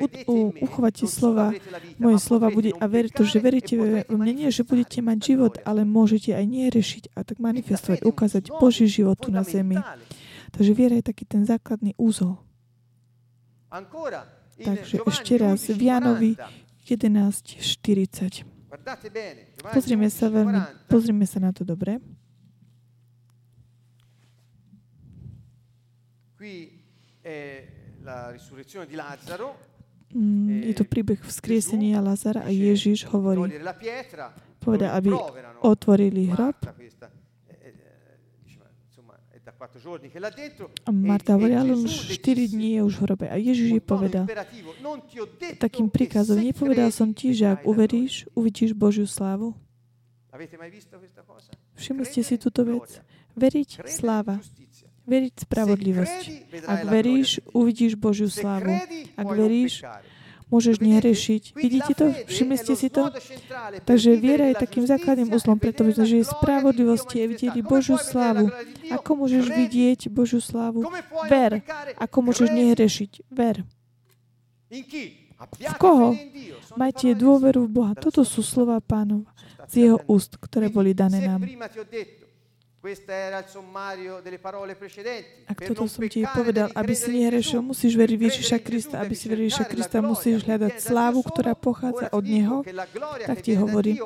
uchovať slova, moje slova bude, a ver to, že veríte v mne, nie, že budete mať život, ale môžete aj nerešiť a tak manifestovať, ukázať Boží život tu na zemi. Takže viera je taký ten základný úzol. Takže ešte raz, v Jánovi 11.40. Pozrime sa veľmi, pozrime sa na to dobre. Je to príbeh vzkriesenia Lazara a Ježiš hovorí, povedal, aby otvorili hrob. A Marta hovorí, ale už 4 dní je už v hrobe. A Ježiš jej povedal, takým príkazom, nepovedal som ti, že ak uveríš, uvidíš Božiu slávu. Všimli ste si túto vec? Veriť, sláva. Veriť spravodlivosť. Ak veríš, uvidíš Božiu slávu. Ak veríš, môžeš nehrešiť. Vidíte to? Všimli ste si to? Takže viera je takým základným uzlom, pretože je spravodlivosti a videli Božiu slávu. Ako môžeš vidieť Božiu slávu? Ver. Ako môžeš nehrešiť? Ver. V koho? Majte dôveru v Boha. Toto sú slova pánov z jeho úst, ktoré boli dané nám. Ak toto som ti povedal, aby si nehrešil, musíš veriť v Ježiša Krista. Aby si veril Ježiša Krista, musíš hľadať slávu, ktorá pochádza od Neho. Tak ti hovorím.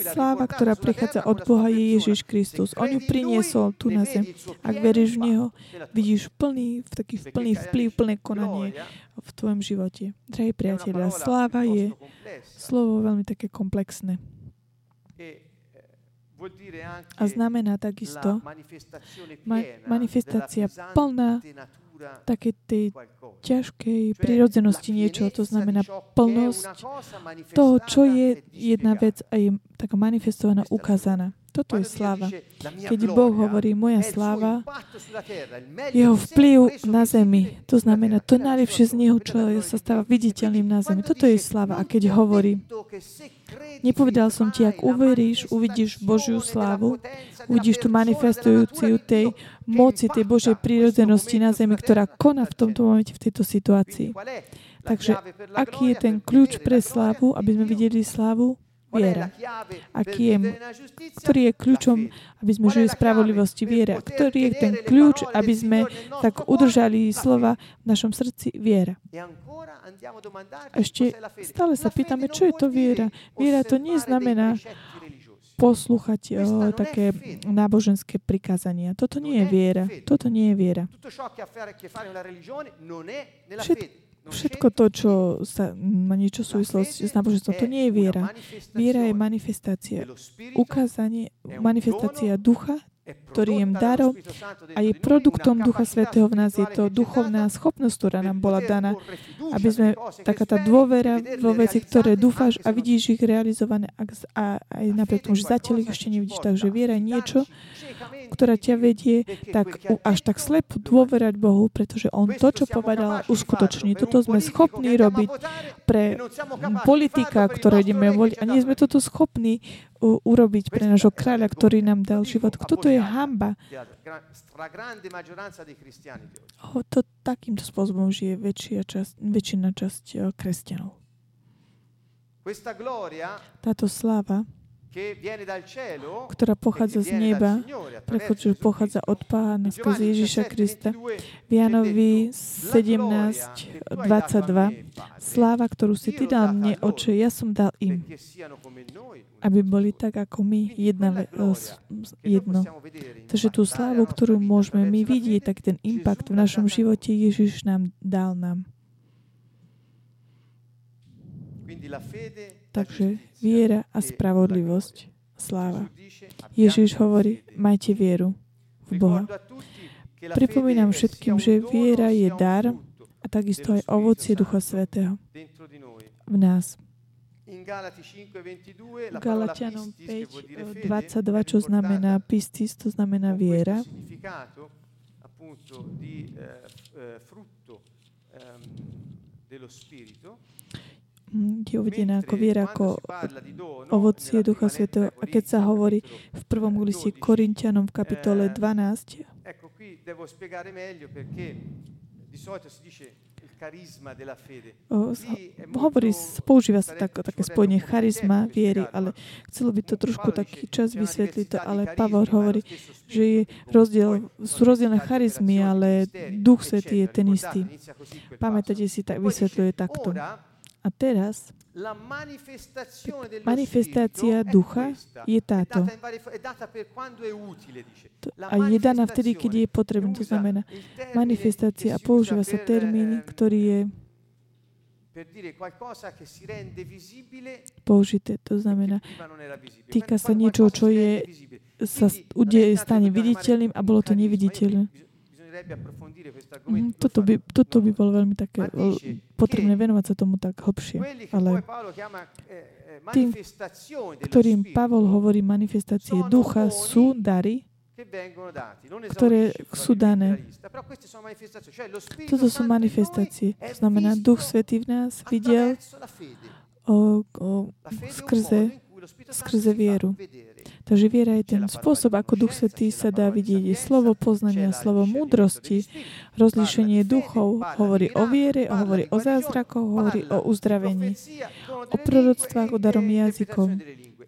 Sláva, ktorá prichádza od Boha, je Ježiš Kristus. On ju priniesol tu na zem. Ak veríš v Neho, vidíš plný, taký plný vplyv, plné konanie v tvojom živote. Drahí priatelia, sláva je slovo veľmi také komplexné. A znamená takisto ma- manifestácia plná také tej ťažkej prírodzenosti niečo. To znamená plnosť toho, čo je jedna vec a je taká manifestovaná, ukázaná. Toto je sláva. Keď Boh hovorí moja sláva, jeho vplyv na zemi, to znamená to najlepšie z neho, čo sa stáva viditeľným na zemi. Toto je sláva. A keď hovorí, nepovedal som ti, ak uveríš, uvidíš Božiu slávu, uvidíš tu manifestujúciu tej moci, tej Božej prírodzenosti na zemi, ktorá koná v tomto momente, v tejto situácii. Takže aký je ten kľúč pre slávu, aby sme videli slávu? Viera. Aký je, ktorý je kľúčom, aby sme žili spravodlivosti? Viera. Ktorý je ten kľúč, aby sme tak udržali slova v našom srdci? Viera. Ešte stále sa pýtame, čo je to viera. Viera to nie znamená poslúchať o, také náboženské prikázania. Toto nie je viera. Toto nie je viera. Všetko, Všetko to, čo sa má niečo súvislosť s náboženstvom, to nie je viera. Viera je manifestácia. Ukázanie, manifestácia ducha, ktorý je darom a je produktom Ducha Svetého v nás. Je to duchovná schopnosť, ktorá nám bola daná, aby sme, taká tá dôvera vo veci, ktoré dúfaš a vidíš ich realizované a aj napriek tomu, že zatiaľ ich ešte nevidíš. Takže viera je niečo, ktorá ťa vedie tak, až tak slepo dôverať Bohu, pretože On to, čo povedal, uskutoční. Toto sme schopní robiť pre politika, ktoré ideme voliť a nie sme toto schopní urobiť pre nášho kráľa, ktorý nám dal život. Kto to je hamba? O, to takýmto spôsobom žije väčšia časť, väčšina časť kresťanov. Táto sláva ktorá pochádza z neba, pretože pochádza od Pána skrze Ježiša Krista. V Janovi 17, 22. Sláva, ktorú si Ty dal mne, Oče, ja som dal im, aby boli tak ako my, jedna, jedno. Takže tú slávu, ktorú môžeme my vidieť, tak ten impact v našom živote Ježiš nám dal nám. Takže viera a spravodlivosť, sláva. Ježiš hovorí, majte vieru v Boha. Pripomínam všetkým, že viera je dar a takisto aj ovocie Ducha Svetého v nás. Galatianom 5, 22, čo znamená pistis, to znamená viera. je uvedená ako viera, ako ovocie Ducha Svetého. A keď sa hovorí v prvom liste Korintianom v kapitole 12, o, hovorí, používa sa tak, také spojenie charizma viery, ale chcelo by to trošku taký čas vysvetliť to, ale Pavol hovorí, že je rozdiel, sú rozdielne charizmy, ale Duch Svetý je ten istý. Pamätáte si, tak vysvetľuje takto. A teraz manifestácia ducha je táto. A je daná vtedy, keď je potrebné. To znamená manifestácia a používa sa termín, ktorý je použité. To znamená, týka sa niečoho, čo je, sa udeje, stane viditeľným a bolo to neviditeľné. Toto by, toto by bolo veľmi také potrebné venovať sa tomu tak hlbšie. Ale eh, eh, tým, ktorým Pavol hovorí manifestácie ducha, sú dary, ktoré sú dané. Toto sú manifestácie. To znamená, Duch Svetý v nás videl o, o, skrze, skrze vieru. Takže viera je ten spôsob, ako Duch Svetý sa dá vidieť. Je slovo poznania, slovo múdrosti, rozlíšenie duchov. Hovorí o viere, hovorí o zázrakoch, hovorí o uzdravení, o proroctvách, o darom jazykov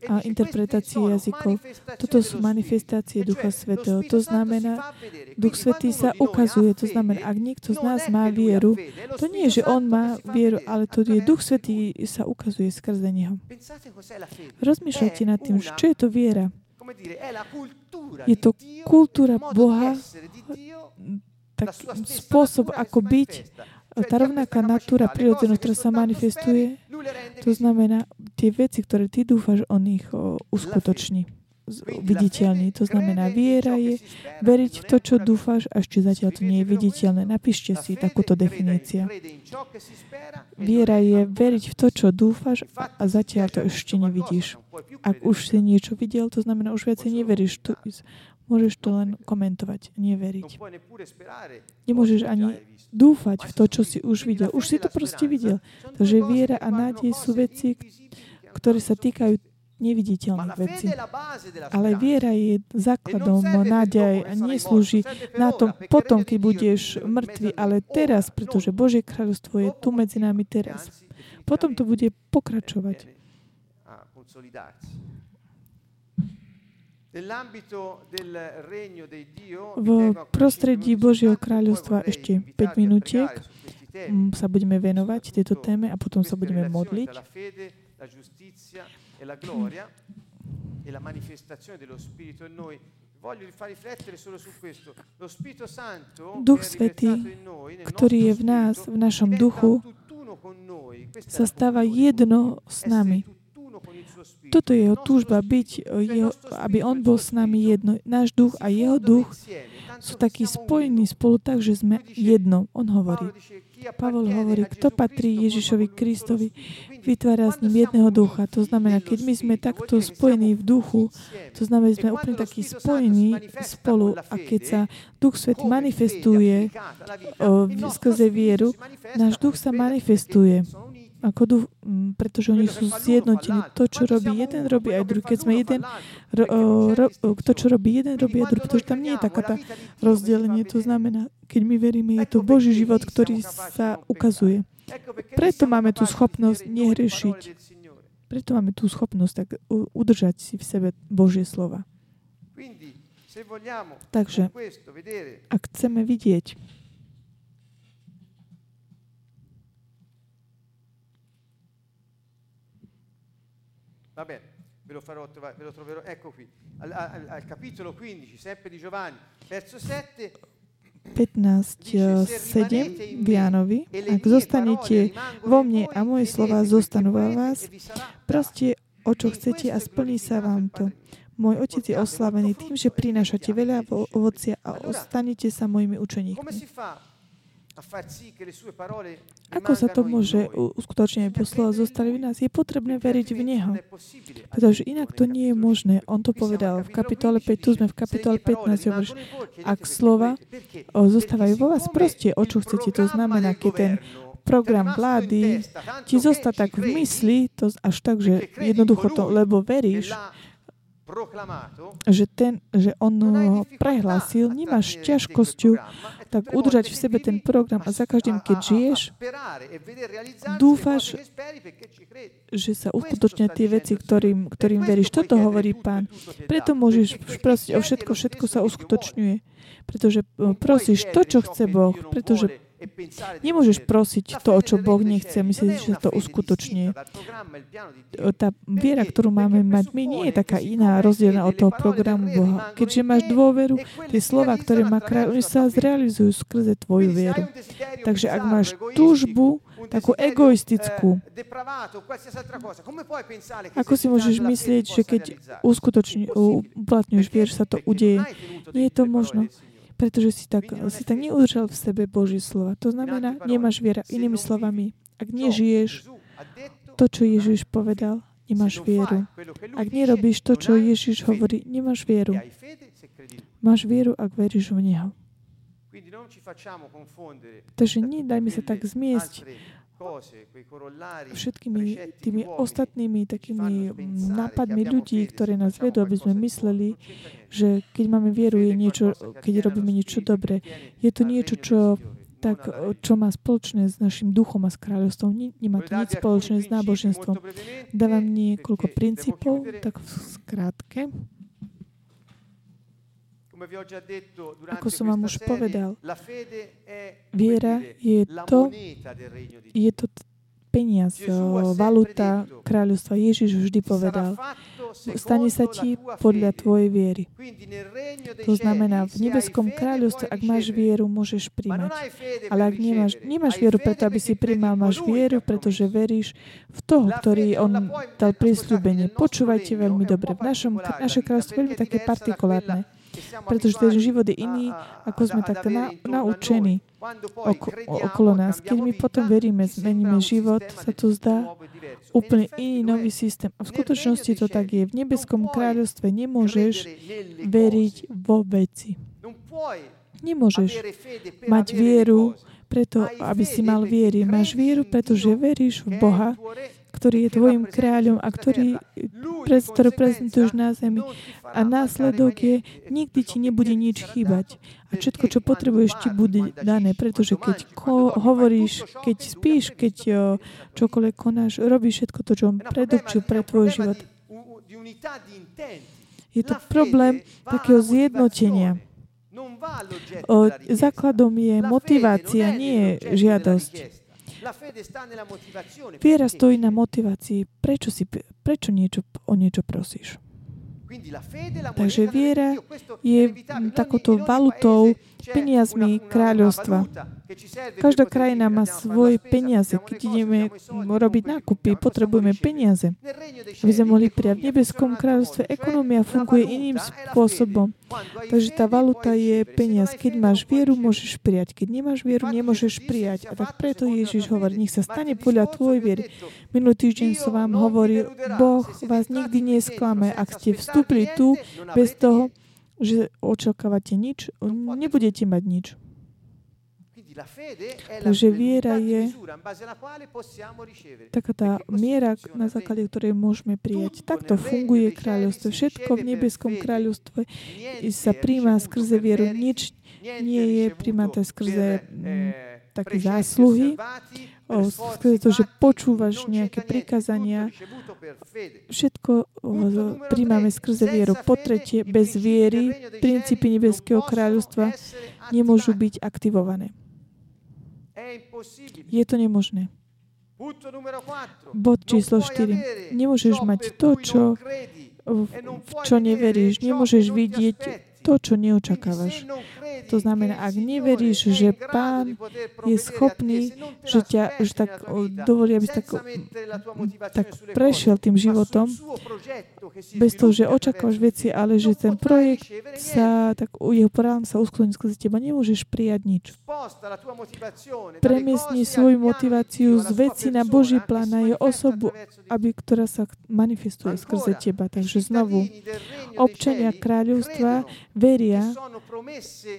a interpretácii jazykov. Toto sú manifestácie Ducha Svetého. To znamená, Duch Svetý sa ukazuje. To znamená, ak niekto z nás má vieru, to nie je, že on má vieru, ale to je Duch Svetý sa ukazuje skrze neho. Rozmýšľajte nad tým, čo je to viera. Je to kultúra Boha, tak spôsob, ako byť tá rovnaká natúra, prirodzenosť, ktorá sa manifestuje, to znamená, tie veci, ktoré ty dúfaš, on ich uskutoční viditeľný. To znamená, viera je veriť v to, čo dúfaš, a ešte zatiaľ to nie je viditeľné. Napíšte si takúto definícia. Viera je veriť v to, čo dúfaš, a zatiaľ to ešte nevidíš. Ak už si niečo videl, to znamená, už viacej neveríš. Môžeš to len komentovať, neveriť. Nemôžeš ani dúfať v to, čo si už videl. Už si to proste videl. Takže viera a nádej sú veci, ktoré sa týkajú neviditeľných vecí. Ale viera je základom nádej a neslúži na tom potom, keď budeš mŕtvy, ale teraz, pretože Božie kráľovstvo je tu medzi nami teraz. Potom to bude pokračovať. V prostredí Božieho kráľovstva ešte 5 minútiek mm, sa budeme venovať tejto téme a potom sa budeme modliť. e la manifestazione dello Spirito in noi. Voglio far riflettere solo su questo. Lo Spirito Santo, Duch Svetý, ktorý je v nás, v našom duchu, sa stáva jedno s nami. Toto je jeho túžba byť, jeho, aby on bol s nami jedno. Náš duch a jeho duch sú takí spojení spolu tak, že sme jedno. On hovorí. Pavol hovorí, kto patrí Ježišovi Kristovi, vytvára s ním jedného ducha. To znamená, keď my sme takto spojení v duchu, to znamená, že sme úplne takí spojení spolu a keď sa Duch Svet manifestuje o, skrze vieru, náš duch sa manifestuje ako duch, pretože oni sú zjednotení. To, čo robí jeden, robí aj druhý. Keď sme jeden, ro, ro, to, čo robí jeden, robí aj druhý. Pretože tam nie je taká tá rozdelenie. To znamená, keď my veríme, je to Boží život, ktorý sa ukazuje. Preto máme tú schopnosť nehrešiť. Preto máme tú schopnosť tak udržať si v sebe Božie slova. Takže, ak chceme vidieť Va bene, ve lo farò trovare, ve lo troverò, ecco qui, al, al, al capitolo 15, sempre di Giovanni, verso 7, 15, 7 v Jánovi. Ak zostanete vo mne a moje slova zostanú vo vás, proste o čo chcete a splní sa vám to. Môj otec je oslavený tým, že prinášate veľa ovocia a ostanete sa mojimi učeníkmi. Ako sa to môže uskutočniť, aby slova zostali v nás? Je potrebné veriť v Neho. Pretože inak to nie je možné. On to povedal v kapitole 5, tu sme v kapitole 15, hovoríš, ak slova zostávajú vo vás, proste o čo chcete. To znamená, keď ten program vlády ti zostať tak v mysli, to až tak, že jednoducho to, lebo veríš, že, ten, že on ho prehlásil, nemáš ťažkosťou tak udržať v sebe ten program a za každým, keď žiješ, dúfaš, že sa uskutočnia tie veci, ktorým, ktorým veríš. Toto hovorí Pán. Preto môžeš prosiť o všetko, všetko sa uskutočňuje. Pretože prosíš to, čo chce Boh. Pretože Nemôžeš prosiť to, o čo Boh nechce, myslieť, že to uskutoční. Tá viera, ktorú máme mať my, nie je taká iná, rozdielna od toho programu Boha. Keďže máš dôveru, tie slova, ktoré má kráľ, oni sa zrealizujú skrze tvoju vieru. Takže ak máš túžbu, takú egoistickú, ako si môžeš myslieť, že keď uskutoční, uplatňuješ vier, sa to udeje? Nie je to možno pretože si tak, si tak neudržal v sebe Božie slova. To znamená, nemáš viera. Inými slovami, ak nežiješ to, čo Ježiš povedal, nemáš vieru. Ak nerobíš to, čo Ježiš hovorí, nemáš vieru. Máš vieru, ak veríš v Neho. Takže nedajme sa tak zmiesť všetkými tými ostatnými takými nápadmi ľudí, ktoré nás vedú, aby sme mysleli, že keď máme vieru, je niečo, keď robíme niečo dobré. Je to niečo, čo tak, čo má spoločné s našim duchom a s kráľovstvom. Nemá to nič spoločné s náboženstvom. Dávam niekoľko princípov, tak v skrátke. Ako som vám už povedal, viera je to, je to peniaz, valuta kráľovstva. Ježiš vždy povedal, stane sa ti podľa tvojej viery. To znamená, v nebeskom kráľovstve, ak máš vieru, môžeš príjmať. Ale ak nemáš, nemáš vieru preto, aby si príjmal, máš vieru, pretože veríš v toho, ktorý on dal prísľubenie. Počúvajte veľmi dobre. V našom, naše kráľovstvo je veľmi také partikulárne pretože ten život je iný, ako sme takto na, naučení. oko, okolo nás. Keď my potom veríme, zmeníme život, sa to zdá úplne iný nový systém. A v skutočnosti to tak je. V nebeskom kráľovstve nemôžeš veriť vo veci. Nemôžeš mať vieru preto, aby si mal viery. Máš vieru, pretože veríš v Boha, ktorý je tvojim kráľom a ktorý, ktorý prezentuješ na zemi. A následok je, nikdy ti nebude nič chýbať. A všetko, čo potrebuješ, ti bude dané. Pretože keď ko- hovoríš, keď spíš, keď čokoľvek konáš, robíš všetko to, čo on predurčil pre tvoj život. Je to problém takého zjednotenia. O, základom je motivácia, nie je žiadosť. Viera stojí na motivácii. Prečo, si, prečo niečo, o niečo prosíš? Takže viera je takouto valutou, peniazmi kráľovstva. Každá krajina má svoje peniaze. Keď ideme robiť nákupy, potrebujeme peniaze. Aby sme mohli prijať v nebeskom kráľovstve, ekonomia funguje iným spôsobom. Takže tá valuta je peniaz. Keď máš vieru, môžeš prijať. Keď nemáš vieru, nemôžeš prijať. A tak preto Ježiš hovorí, nech sa stane podľa tvojej viery. Minulý týždeň som vám hovoril, Boh vás nikdy nesklame, ak ste vstúpili tu bez toho, že očakávate nič, nebudete mať nič. Takže viera je taká tá miera, na základe ktorej môžeme prijať. Takto funguje kráľovstvo. Všetko v nebeskom kráľovstve sa príjma skrze vieru. Nič nie je príjmaté skrze také zásluhy, to, že počúvaš nejaké prikazania. Všetko príjmame skrze vieru. Po tretie, bez viery princípy nebeského kráľovstva nemôžu byť aktivované. Je to nemožné. Bod číslo 4. Nemôžeš mať to, čo, v čo neveríš. Nemôžeš vidieť to, čo neočakávaš. To znamená, ak neveríš, že Pán je schopný, že ťa že tak dovolí, aby si tak, tak prešiel tým životom, bez toho, že očakávaš veci, ale že ten projekt sa, tak jeho plán sa uskloní skrze teba, nemôžeš prijať nič. Premiestni svoju motiváciu z veci na Boží plán, na jeho osobu, aby, ktorá sa manifestuje skrze teba. Takže znovu, občania kráľovstva veria,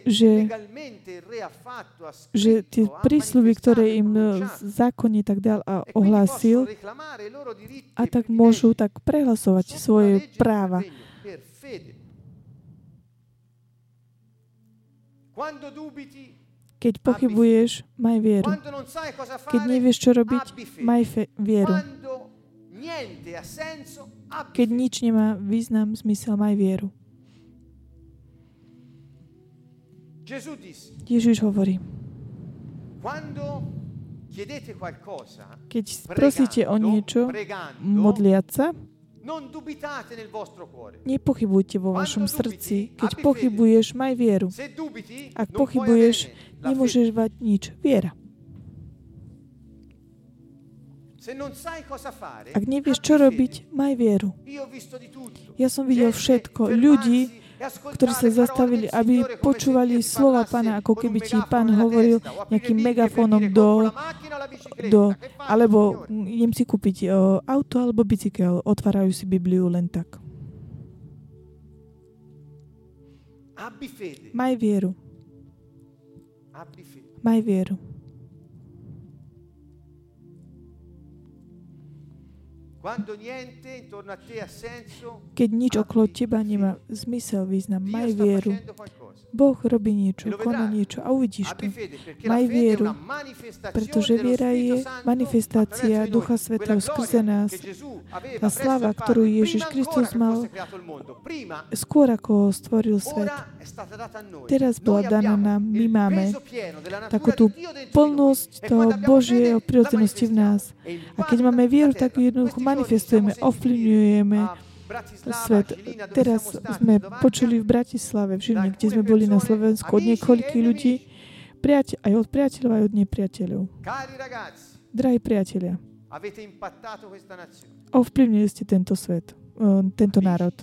že, že tie prísľuby, ktoré im e, zákonne tak dal a ohlásil, a tak môžu tak prehlasovať svoje práva. Keď pochybuješ, maj vieru. Keď nevieš, čo robiť, maj fe- vieru. Keď nič nemá význam, zmysel, maj vieru. Ježiš hovorí, keď prosíte o niečo, modliať sa, Nepochybujte vo vašom srdci. Keď pochybuješ, maj vieru. Ak pochybuješ, nemôžeš mať nič. Viera. Ak nevieš, čo robiť, maj vieru. Ja som videl všetko. Ľudí, ktorí sa zastavili, aby počúvali slova pána, ako keby ti pán hovoril nejakým megafónom do, do alebo idem si kúpiť o, auto alebo bicykel, otvárajú si Bibliu len tak. Maj vieru. Maj vieru. Keď nič okolo teba nemá zmysel, význam, maj vieru. Boh robí niečo, koná niečo a uvidíš to. Maj vieru, pretože viera je manifestácia Ducha Svetého skrze nás. Tá slava, ktorú Ježiš Kristus mal skôr ako stvoril svet, teraz bola daná nám. My máme takú tú plnosť toho Božieho prirodzenosti v nás. A keď máme vieru, tak jednoducho manifestujeme, ovplyvňujeme svet. Teraz sme počuli v Bratislave, v Žiline, kde sme boli na Slovensku od niekoľkých ľudí, priateľ, aj od priateľov, aj od nepriateľov. Drahí priatelia, ovplyvnili ste tento svet, tento národ.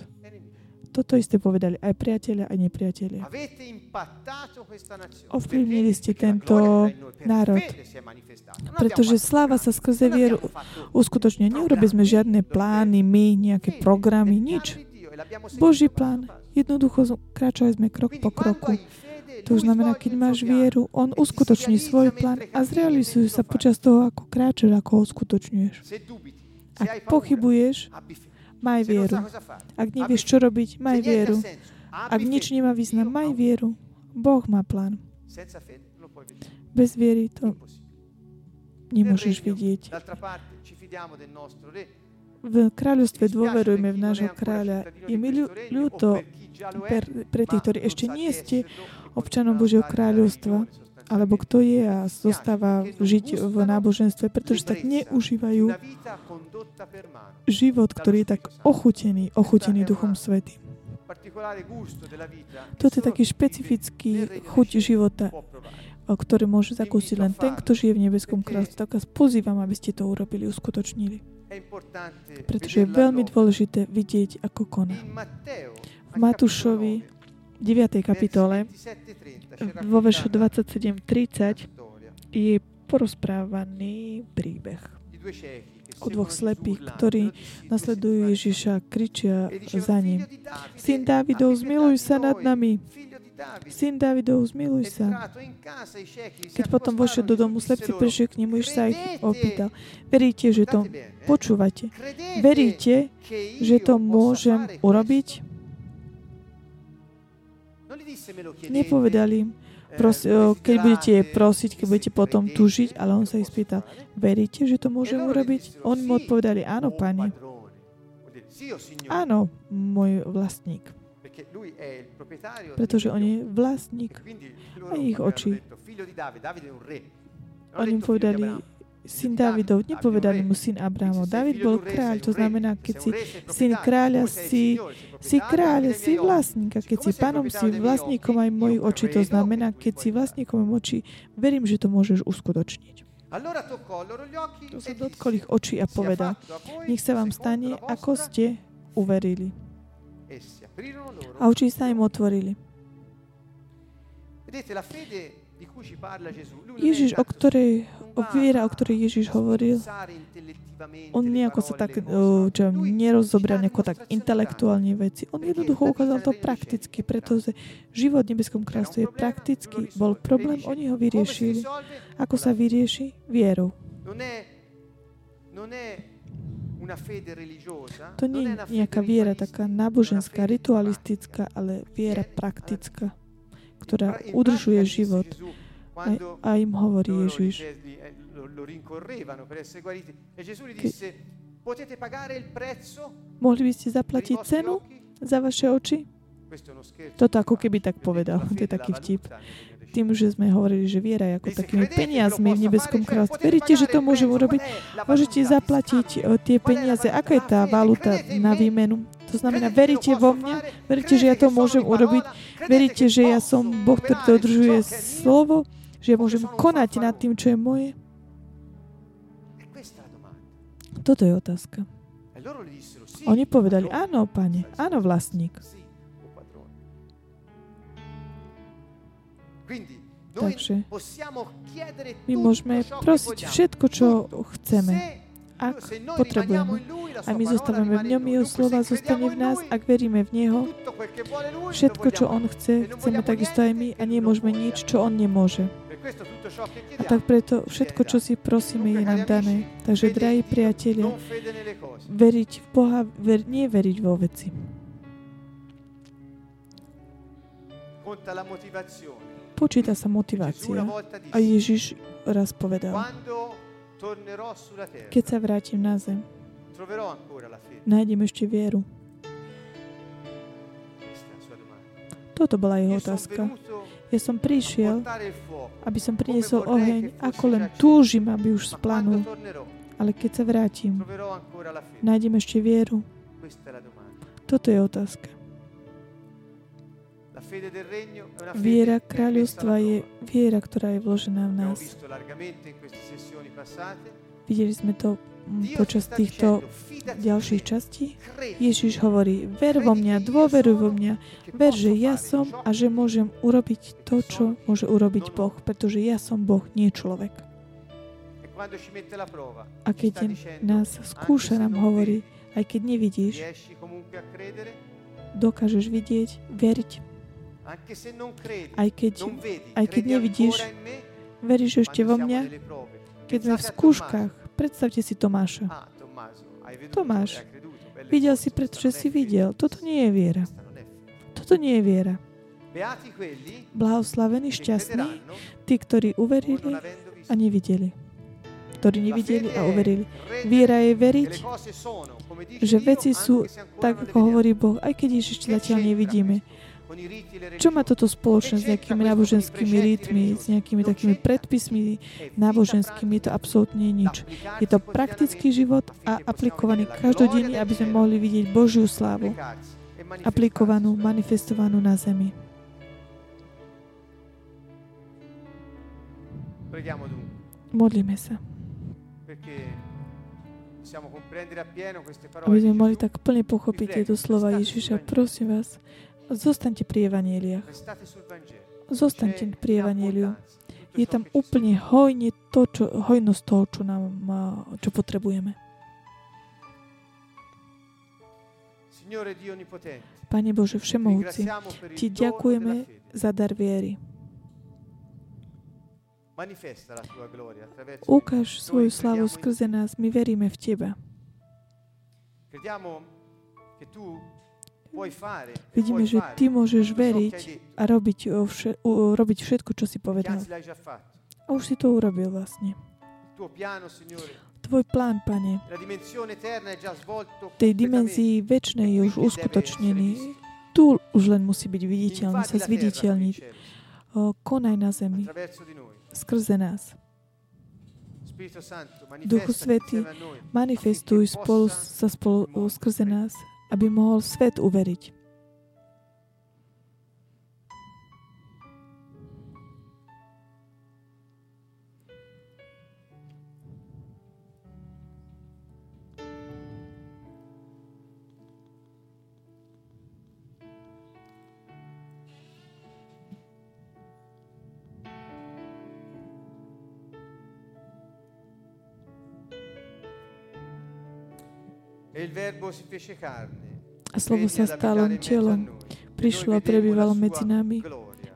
Toto isté povedali aj priatelia, aj nepriatelia. Ovplyvnili ste tento národ, pretože sláva sa skrze vieru uskutočne. Neurobili sme žiadne plány, my, nejaké programy, nič. Boží plán. Jednoducho kráčali sme krok po kroku. To znamená, keď máš vieru, on uskutoční svoj plán a zrealizujú sa počas toho, ako kráčaš, ako ho uskutočňuješ. Ak pochybuješ, maj vieru. Ak nevieš, čo robiť, maj vieru. Ak nič nemá význam, maj vieru. Boh má plán. Bez viery to nemôžeš vidieť. V kráľovstve dôverujeme v nášho kráľa. Je mi ľúto pre, pre tých, ktorí ešte nie ste občanom Božieho kráľovstva, alebo kto je a zostáva žiť v náboženstve, pretože tak neužívajú život, ktorý je tak ochutený, ochutený Duchom Svetým. Toto je taký špecifický chuť života, ktorý môže zakúsiť len ten, kto žije v nebeskom kráľstve. Tak vás pozývam, aby ste to urobili, uskutočnili. Pretože je veľmi dôležité vidieť, ako koná. V Matúšovi 9. kapitole vo veršu 27.30 je porozprávaný príbeh o dvoch slepých, ktorí nasledujú Ježiša, kričia za ním. Syn Dávidov, zmiluj sa nad nami. Syn Dávidov, zmiluj sa. Keď potom vošiel do domu, slepci prišli k nemu, sa ich opýtal. Veríte, že to... Počúvate. Veríte, že to môžem urobiť? Nepovedali im, pros, keď budete prosiť, keď budete potom tužiť, ale on sa ich spýtal, veríte, že to môžem urobiť? Oni mu odpovedali, áno, pani. Áno, môj vlastník. Pretože on je vlastník a ich oči. Oni mu povedali, syn Davidov, nepovedali mu syn Abrahamov. David bol kráľ, to znamená, keď si syn kráľa, si, si kráľ, si vlastník. A keď si pánom, si vlastníkom aj mojich očí. To znamená, keď si vlastníkom očí, verím, že to môžeš uskutočniť. To sa dotkol ich očí a povedal, nech sa vám stane, ako ste uverili. A oči sa im otvorili. Ježiš, o ktorej, o viera, o ktorej Ježiš hovoril, on nejako sa tak čo, nerozobral nejako tak intelektuálne veci. On jednoducho ukázal to prakticky, pretože život v nebeskom kráľstve je praktický. Bol problém, oni ho vyriešili. Ako sa vyrieši? Vierou. To nie je nejaká viera taká náboženská, ritualistická, ale viera praktická ktorá udržuje život. A, a im hovorí Ježiš. mohli by ste zaplatiť cenu za vaše oči? Toto ako keby tak povedal. To je taký vtip tým, že sme hovorili, že viera je ako takými peniazmi v nebeskom kráľstve. Veríte, že to môžem urobiť? Môžete zaplatiť eh, tie peniaze. Aká je tá valuta na výmenu? To znamená, veríte vo mňa? Veríte, že ja to môžem urobiť? Veríte, že ja som Boh, ktorý to udržuje slovo? Že ja môžem konať nad tým, čo je moje? Toto je otázka. Oni povedali, áno, pane, áno, vlastník. Takže my môžeme prosiť všetko, čo chceme, ak potrebujeme. A my zostávame v ňom, jeho slova zostane v nás, ak veríme v Neho. Všetko, čo On chce, chceme takisto aj my a nemôžeme nič, čo On nemôže. A tak preto všetko, čo si prosíme, je nám dané. Takže, drahí priatelia, veriť v Boha, ver, nie veriť vo veci. Počíta sa motivácia. A Ježiš raz povedal, keď sa vrátim na zem, nájdem ešte vieru. Toto bola jeho otázka. Ja som prišiel, aby som priniesol oheň, ako len túžim, aby už splanul. Ale keď sa vrátim, nájdem ešte vieru. Toto je otázka. Viera kráľovstva je viera, ktorá je vložená v nás. Videli sme to počas týchto ďalších častí. Ježiš hovorí, ver vo mňa, dôveruj vo mňa, ver, že ja som a že môžem urobiť to, čo môže urobiť Boh, pretože ja som Boh, nie človek. A keď nás skúša, nám hovorí, aj keď nevidíš, dokážeš vidieť, veriť. Aj keď, aj keď nevidíš, veríš ešte vo mňa, keď sme v skúškach. Predstavte si Tomáša. Tomáš, videl si, pretože si videl. Toto nie je viera. Toto nie je viera. Blahoslavení, šťastní, tí, ktorí uverili a nevideli ktorí nevideli a uverili. Viera je veriť, že veci sú tak, ako hovorí Boh, aj keď ešte zatiaľ nevidíme. Čo má toto spoločné s nejakými náboženskými rytmi, s nejakými takými predpismi náboženskými? Je to absolútne nič. Je to praktický život a aplikovaný každodenne, aby sme mohli vidieť Božiu slávu. Aplikovanú, manifestovanú na zemi. Modlíme sa aby sme mohli tak plne pochopiť tieto slova Ježiša. Prosím vás, zostaňte pri Evangeliach. Zostaňte pri Evangeliu. Je tam úplne hojne to, čo, hojnosť toho, čo, nám, čo potrebujeme. Pane Bože Všemohúci, Ti ďakujeme za dar viery. Ukáž svoju slavu skrze nás. My veríme v Teba. Vidíme, že Ty môžeš veriť a robiť, robiť všetko, čo si povedal. A už si to urobil vlastne. Tvoj plán, Pane, tej dimenzii väčšnej je už uskutočnený. Tu už len musí byť viditeľný, sa zviditeľniť. Konaj na zemi. Skrze nás. Duchu Svety, manifestuj spolu, sa spolu skrze nás, aby mohol svet uveriť. A slovo sa stalo telom, prišlo a prebývalo medzi nami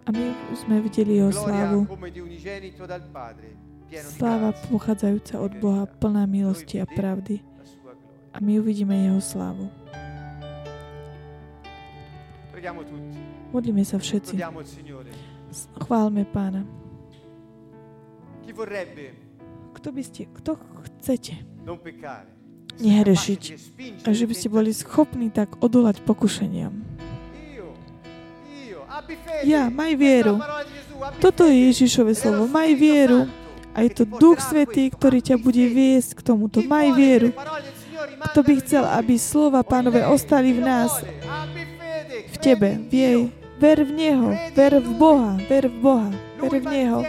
a my sme videli jeho slávu. Sláva pochádzajúca od Boha, plná milosti a pravdy. A my uvidíme jeho slávu. Modlíme sa všetci. Chválme Pána. Kto by ste, kto chcete? Nehrešiť a že by ste boli schopní tak odolať pokušeniam. Ja, maj vieru. Toto je Ježišové slovo. Maj vieru. A je to Duch Svetý, ktorý ťa bude viesť k tomuto. Maj vieru. Kto by chcel, aby slova pánové ostali v nás, v tebe, v jej. Ver v Neho, ver v Boha, ver v Boha, ver v Neho.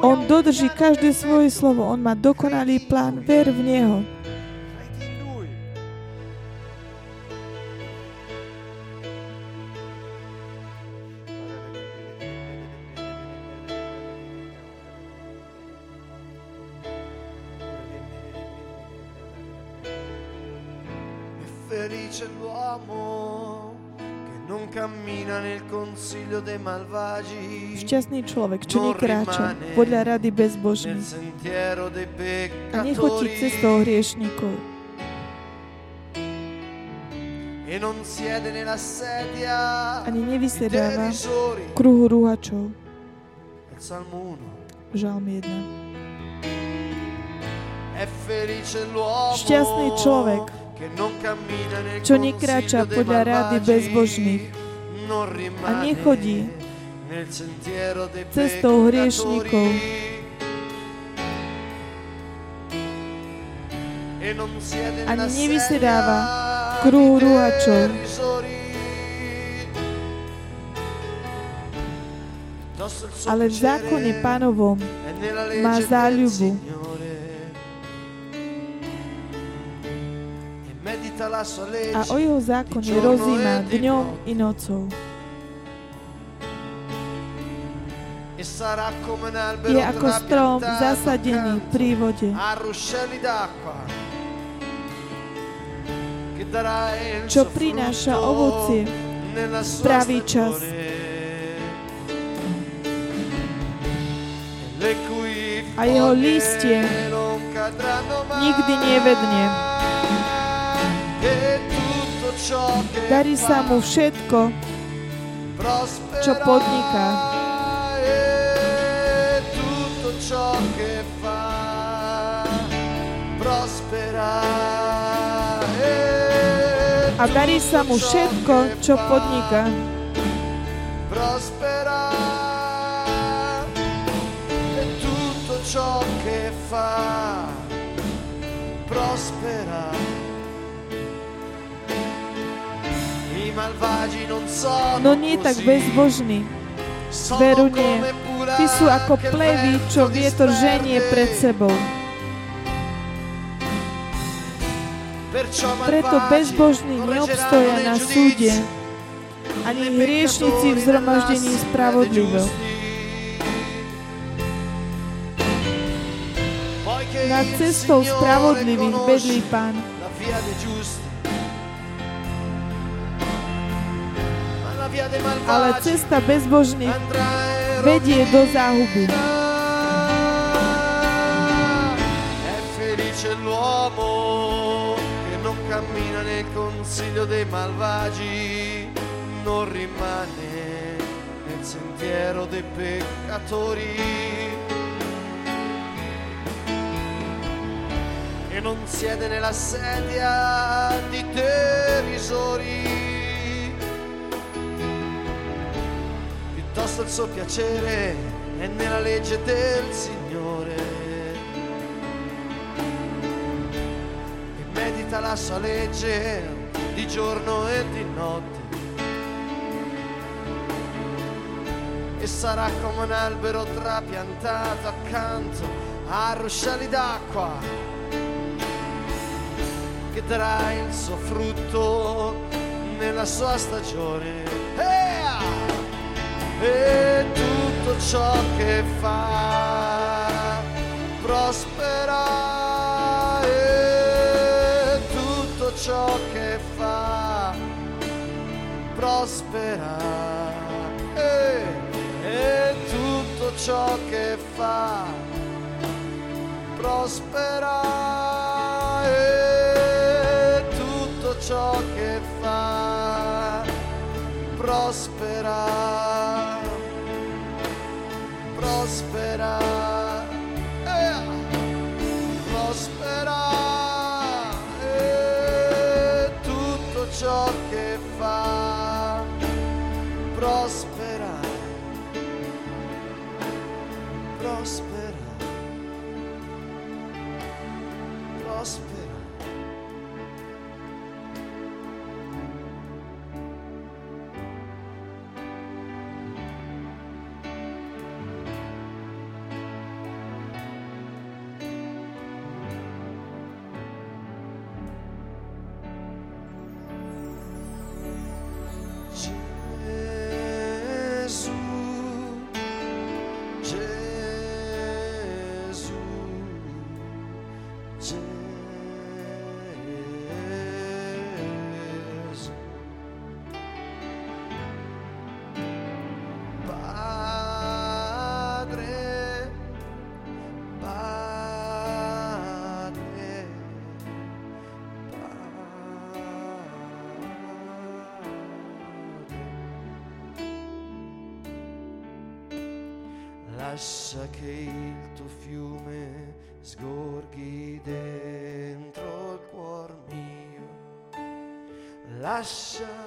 On dodrží každé svoje slovo, on má dokonalý plán, ver v Neho. Šťastný človek, čo nekráča podľa rady bezbožných a nechodí cestou hriešnikov. Ani nevysedáva kruhu rúhačov. Žalm 1. Šťastný človek, čo nekráča podľa rády bezbožných a nechodí cestou hriešnikov. Ani nevysedáva kruhu rúhačov. Ale v zákone pánovom má záľubu a o jeho zákone rozíma dňom i nocou. Je ako strom zasadený pri vode, čo prináša ovocie v pravý čas. A jeho lístie nikdy nevedne. Darí sa mu všetko, čo podniká. A darí sa mu všetko, čo podniká. ciò che fa prospera. No nie tak bezbožný. Veru nie. Ty sú ako plevy, čo vietor ženie pred sebou. Preto bezbožní neobstoja na súde, ani hriešnici v zhromaždení spravodlivého. Nad cestou spravodlivých bedlí Pán. Ale cesta bezbožných vedie do záhuby. l'uomo che non cammina nel consiglio dei malvagi, non rimane nel sentiero dei peccatori e non siede nella sedia di derisori. Piuttosto il suo piacere è nella legge del Signore. E medita la sua legge di giorno e di notte. E sarà come un albero trapiantato accanto a ruscelli d'acqua che darà il suo frutto nella sua stagione. E tutto ciò che fa prospera. E tutto ciò che fa prospera. E, e tutto ciò che fa prospera. ciò che fa prospera, prospera, eh, prospera e tutto ciò che fa jazz. Padre, padre, padre. Lascia che il tuo fiume sgorghi dentro il cuor mio. Lascia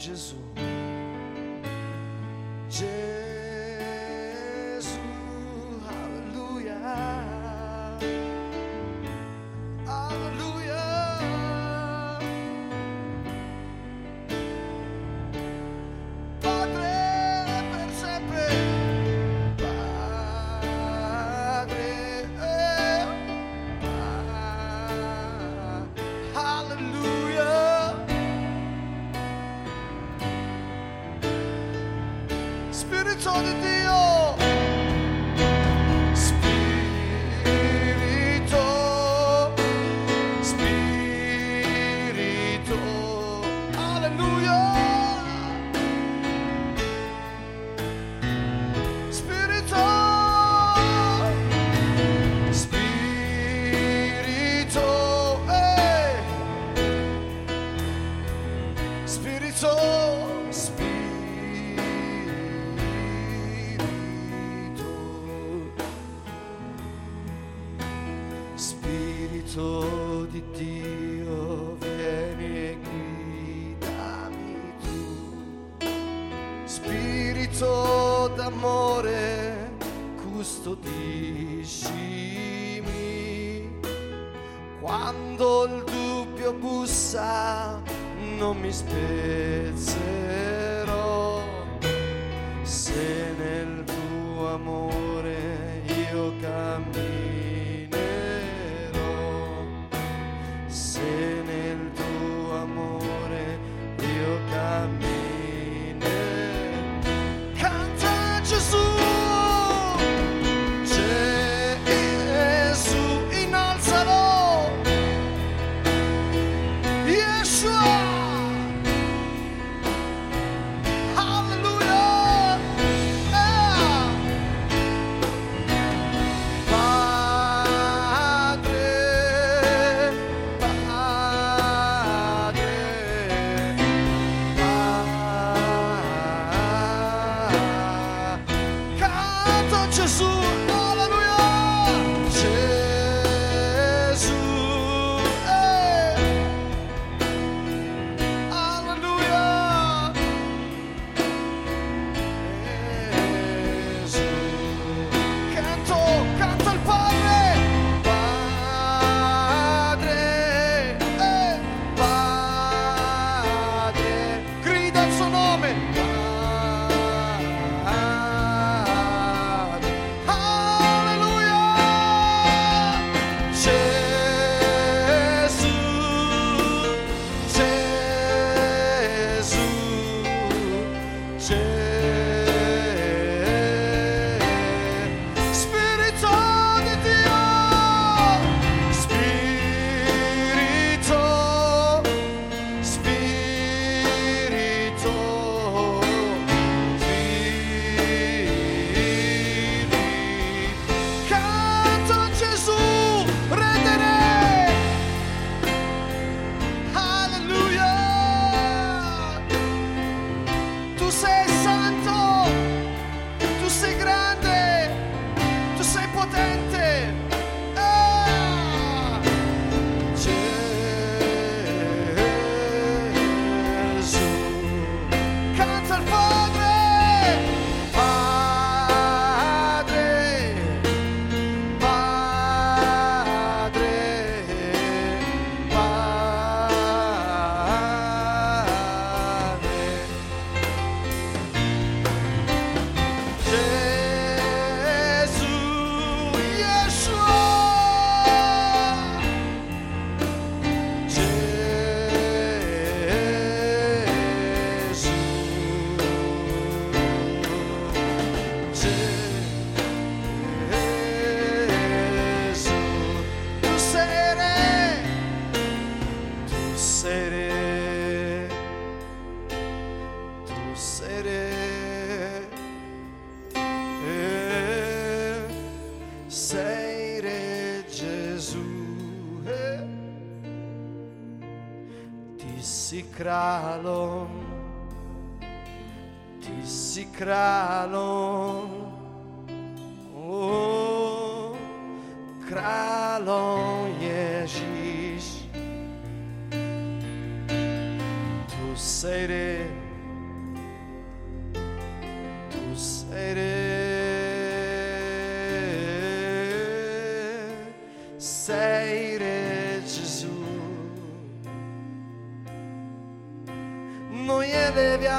Gesù.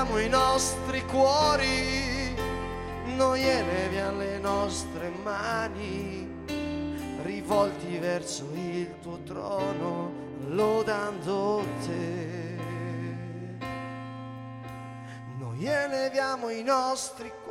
Eleviamo i nostri cuori, noi eleviamo le nostre mani, rivolti verso il tuo trono, lodando te. Noi eleviamo i nostri cuori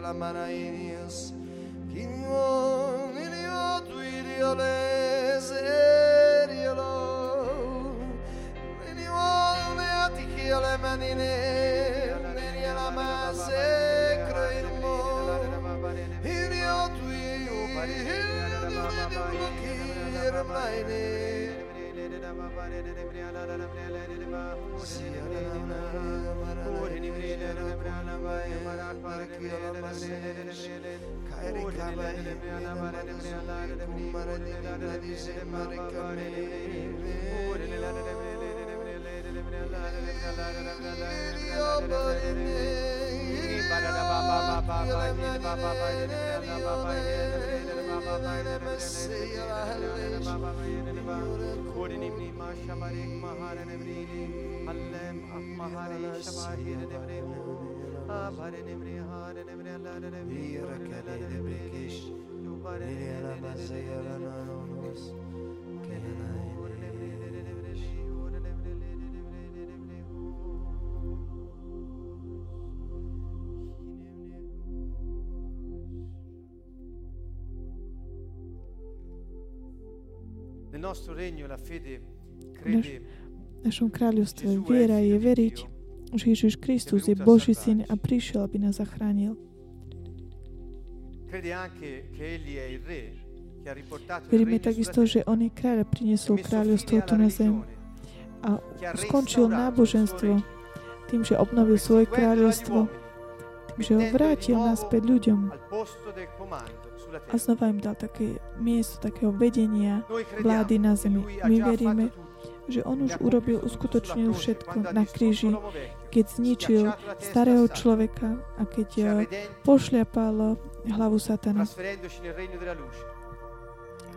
la manainius Kinion ilio tuirio les eriolo Menion leatichio le manine Menia la masse croirmo Ilio tuirio Ilio tuirio Ilio tuirio la fede crede v našom kráľovstve. Viera je veriť, že Ježiš Kristus je Boží syn a prišiel, aby nás zachránil. Veríme takisto, že On je kráľ a priniesol kráľovstvo tu na zem a skončil náboženstvo tým, že obnovil svoje kráľovstvo, tým, že ho vrátil naspäť ľuďom a znova im dal také miesto takého vedenia vlády na zemi. My veríme, že on už urobil, uskutočnil všetko na kríži, keď zničil starého človeka a keď eh, pošľapal hlavu satana.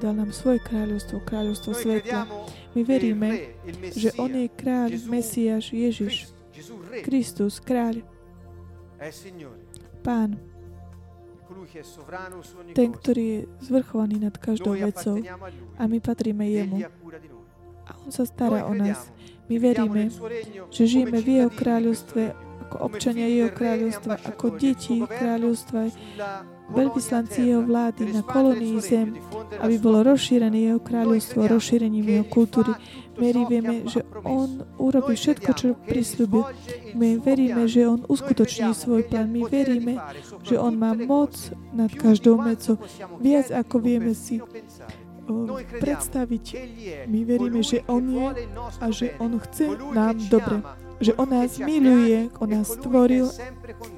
Dal nám svoje kráľovstvo, kráľovstvo svetla. My veríme, že On je kráľ, Mesiáš, Ježiš, Kristus, kráľ, Pán, ten, ktorý je zvrchovaný nad každou vecou a my patríme Jemu. A On sa stará o nás. My veríme, že žijeme v Jeho kráľovstve ako občania Jeho kráľovstva, ako deti kráľovstva, veľvyslanci Jeho vlády na kolónii zem, aby bolo rozšírené Jeho kráľovstvo, rozšírením Jeho kultúry. My vieme, že On urobí všetko, čo prislúbil. My veríme, že On uskutoční svoj plán. My veríme, že On má moc nad každou mecou. Viac ako vieme si predstaviť. My veríme, že On je a že On chce nám dobre. Že On nás miluje, On nás stvoril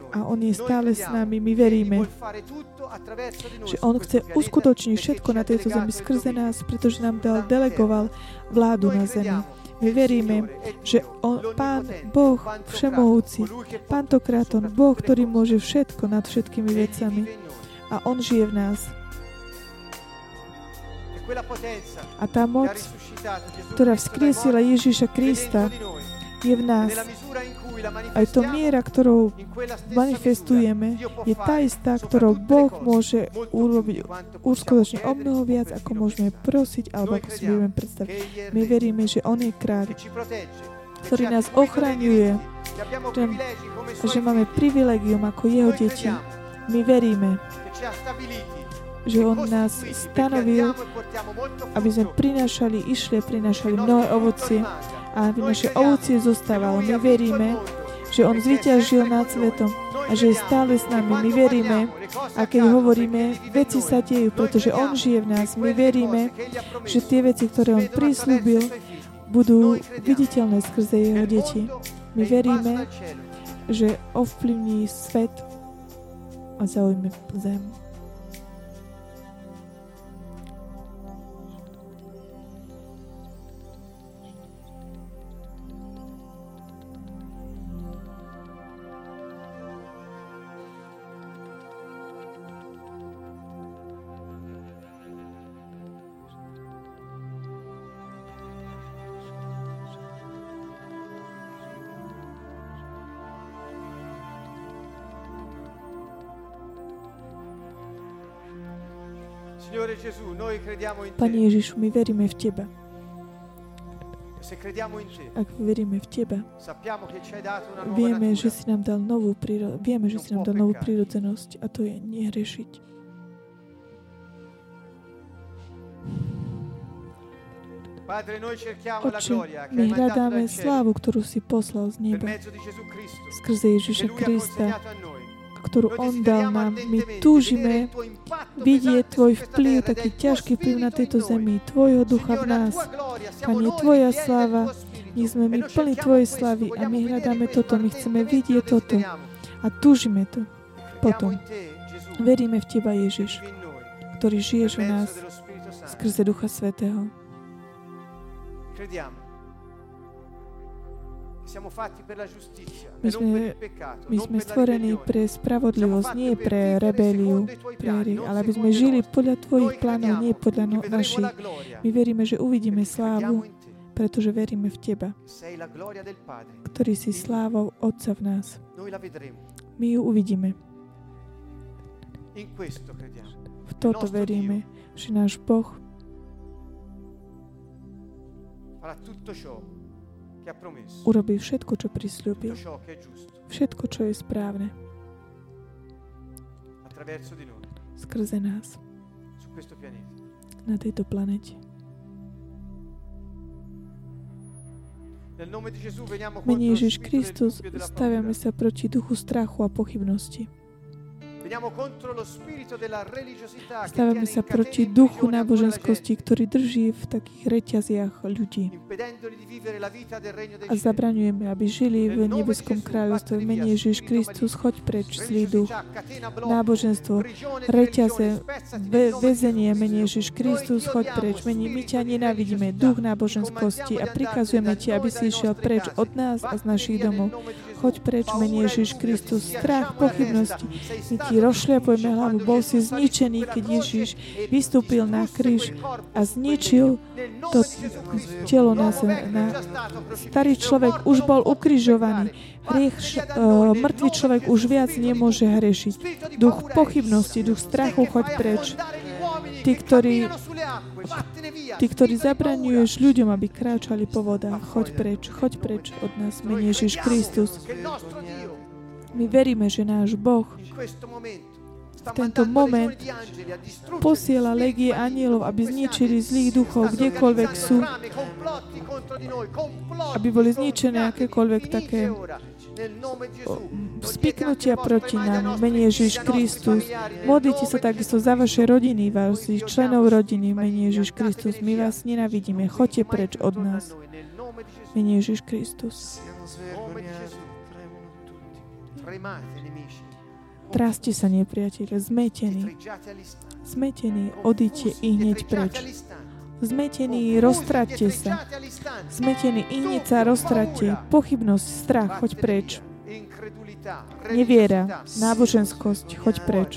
a On je stále s nami. My veríme, že On chce uskutočniť všetko na tejto zemi skrze nás, pretože nám dal, delegoval vládu na zemi. My veríme, že on, Pán Boh Všemohúci, Pantokráton, Boh, ktorý môže všetko nad všetkými vecami a On žije v nás. A tá moc, ktorá vzkriesila Ježíša Krista, je v nás. Aj to miera, ktorou manifestujeme, je tá istá, ktorou Boh môže urobiť uskutočne o mnoho viac, ako môžeme prosiť, alebo ako si budeme predstaviť. My veríme, že On je kráľ, ktorý nás ochraňuje, že máme privilegium ako Jeho deti. My veríme, že On nás stanovil, aby sme prinášali, išli a prinášali mnohé ovocie a aby naše ovocie zostávalo. My veríme, že On zvyťažil nad svetom a že je stále s nami. My veríme a keď hovoríme, veci sa dejú, pretože On žije v nás. My veríme, že tie veci, ktoré On prislúbil, budú viditeľné skrze Jeho deti. My veríme, že ovplyvní svet a zaujme zem. Pane Ježišu, my veríme v Teba. Ak veríme v Teba, vieme, že si nám dal novú príro- vieme, že si nám dal novú prírodzenosť a to je nehrešiť. Oče, my hľadáme slávu, ktorú si poslal z neba. skrze Ježiša Krista, ktorú On dal nám. My túžime vidieť Tvoj vplyv, taký ťažký vplyv na tejto zemi, Tvojho ducha v nás. Pane, Tvoja sláva, my sme my plní Tvojej slavy a my hľadáme toto, my chceme vidieť toto a túžime to potom. Veríme v Teba, Ježiš, ktorý žiješ v nás skrze Ducha Svetého. My sme, my sme stvorení pre spravodlivosť, nie pre rebeliu, pre ale aby sme žili podľa Tvojich plánov, nie podľa no, našich. My veríme, že uvidíme slávu, pretože veríme v Teba, ktorý si slávou Otca v nás. My ju uvidíme. V toto veríme, že náš Boh urobí všetko, čo prislúbil. Všetko, čo je správne. Skrze nás. Na tejto planete. Mene Ježiš Kristus, staviame sa proti duchu strachu a pochybnosti. Stavíme sa proti duchu náboženskosti, ktorý drží v takých reťaziach ľudí. A zabraňujeme, aby žili v nebeskom kráľovstve. Mene Ježiš Kristus, choď preč, zlý duch. Náboženstvo, reťaze, ve, väzenie, mene Ježiš Kristus, choď preč. Mene, my ťa nenávidíme, duch náboženskosti a prikazujeme ti, aby si išiel preč od nás a z našich domov. Choď preč, mene Ježiš Kristus. Strach, pochybnosti. My ti rozšľapujeme hlavu. Bol si zničený, keď Ježiš vystúpil na kríž a zničil to telo na zem. Na... Starý človek už bol ukrižovaný. Hriech, uh, mŕtvý človek už viac nemôže hrešiť. Duch pochybnosti, duch strachu, choď preč. Tí, ktorí, tí, ktorí zabraňuješ ľuďom, aby kráčali po vodách, choď preč, choď preč od nás, menej Ježiš Kristus. My veríme, že náš Boh v tento moment posiela legie anielov, aby zničili zlých duchov, kdekoľvek sú, aby boli zničené akékoľvek také spiknutia proti nám, menej Ježiš Kristus. Modlite sa takisto za vaše rodiny, vašich členov rodiny, menej Ježiš Kristus. My vás nenavidíme, choďte preč od nás. Menej Ježiš Kristus. Traste sa, nepriateľe, zmetení. Zmetení, odíte i hneď preč. Zmetení, roztraťte sa. Zmetení, i hneď sa roztraťte. Pochybnosť, strach, choď preč. Neviera, náboženskosť, choď preč.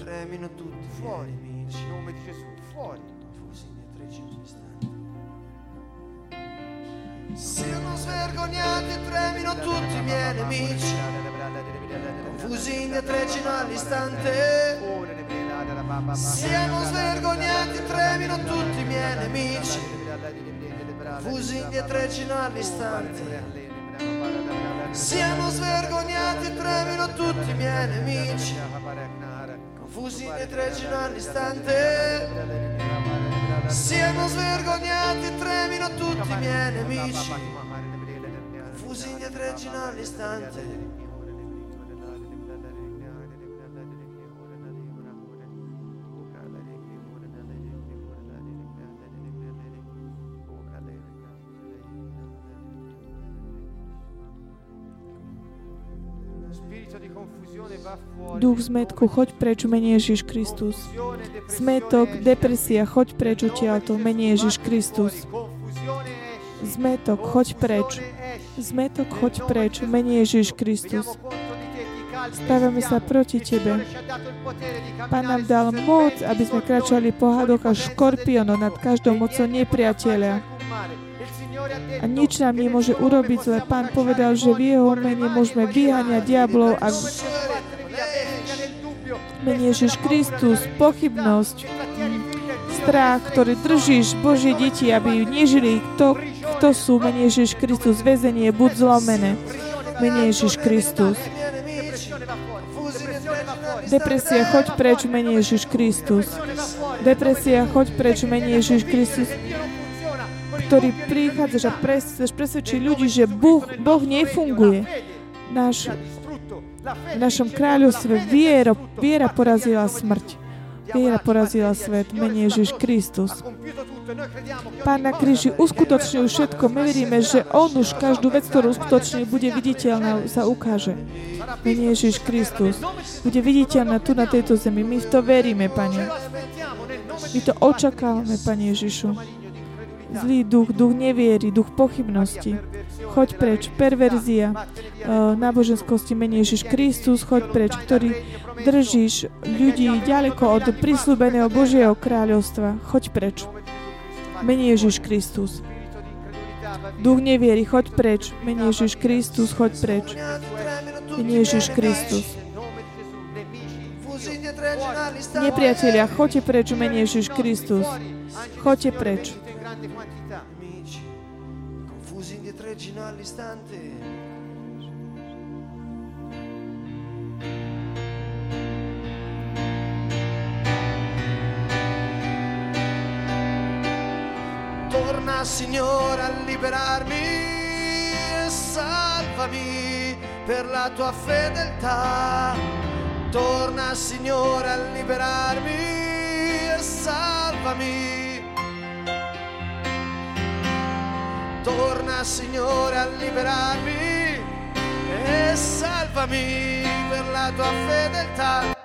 Siano svergognati e tremino tutti i miei nemici confusi indietreggino all'istante. Siano svergognati tremino tutti i miei nemici. Confusi indietreggino all'istante. Siano svergognati tremino tutti i miei nemici. Confusi indietreggino all'istante. Siano svergognati tremino tutti i miei nemici. Confusi indietreggino all'istante Duch zmetku, choď preč, menej Ježiš Kristus. Zmetok, depresia, choď preč to menej Ježiš Kristus. Zmetok, choď preč. Zmetok, choď preč, menej Ježiš Kristus. Stavíme sa proti Tebe. Pán nám dal moc, aby sme kračali po hadoch a škorpiono nad každou mocou nepriateľa. A nič nám nemôže urobiť zle. Pán povedal, že v jeho mene môžeme vyháňať diablov a mene Ježiš Kristus, pochybnosť, strach, ktorý držíš Božie deti, aby nežili, kto, kto sú, mene Ježiš Kristus, väzenie, buď zlomené. Mene Ježiš Kristus. Depresia, choď preč, mene Ježiš Kristus. Depresia, choď preč, mene Ježiš Kristus ktorý prichádzaš a presvedčí ľudí, že boh, boh nefunguje. Náš v našom kráľovstve viera, viera porazila smrť. Viera porazila svet, menej Ježiš Kristus. Pán na kríži uskutočnil všetko. My veríme, že On už každú vec, ktorú uskutočnil, bude viditeľná, sa ukáže. Menej Ježiš Kristus. Bude viditeľná tu na tejto zemi. My v to veríme, Pane. My to očakávame, Pane Ježišu. Zlý duch, duch neviery, duch pochybnosti choď preč, perverzia, uh, náboženskosti menej Ježiš Kristus, choď preč, ktorý držíš ľudí ďaleko od prislúbeného Božieho kráľovstva, choď preč. Menej Ježiš Kristus. Duch neviery, choď preč. Menej Ježiš Kristus, choď preč. Menej Ježiš Kristus. Nepriatelia, choďte preč, menej Ježiš Kristus. Choďte preč. All'istante. Torna Signore a liberarmi, salvami per la tua fedeltà. Torna Signore a liberarmi e salvami. Torna Signore a liberarmi e salvami per la tua fedeltà.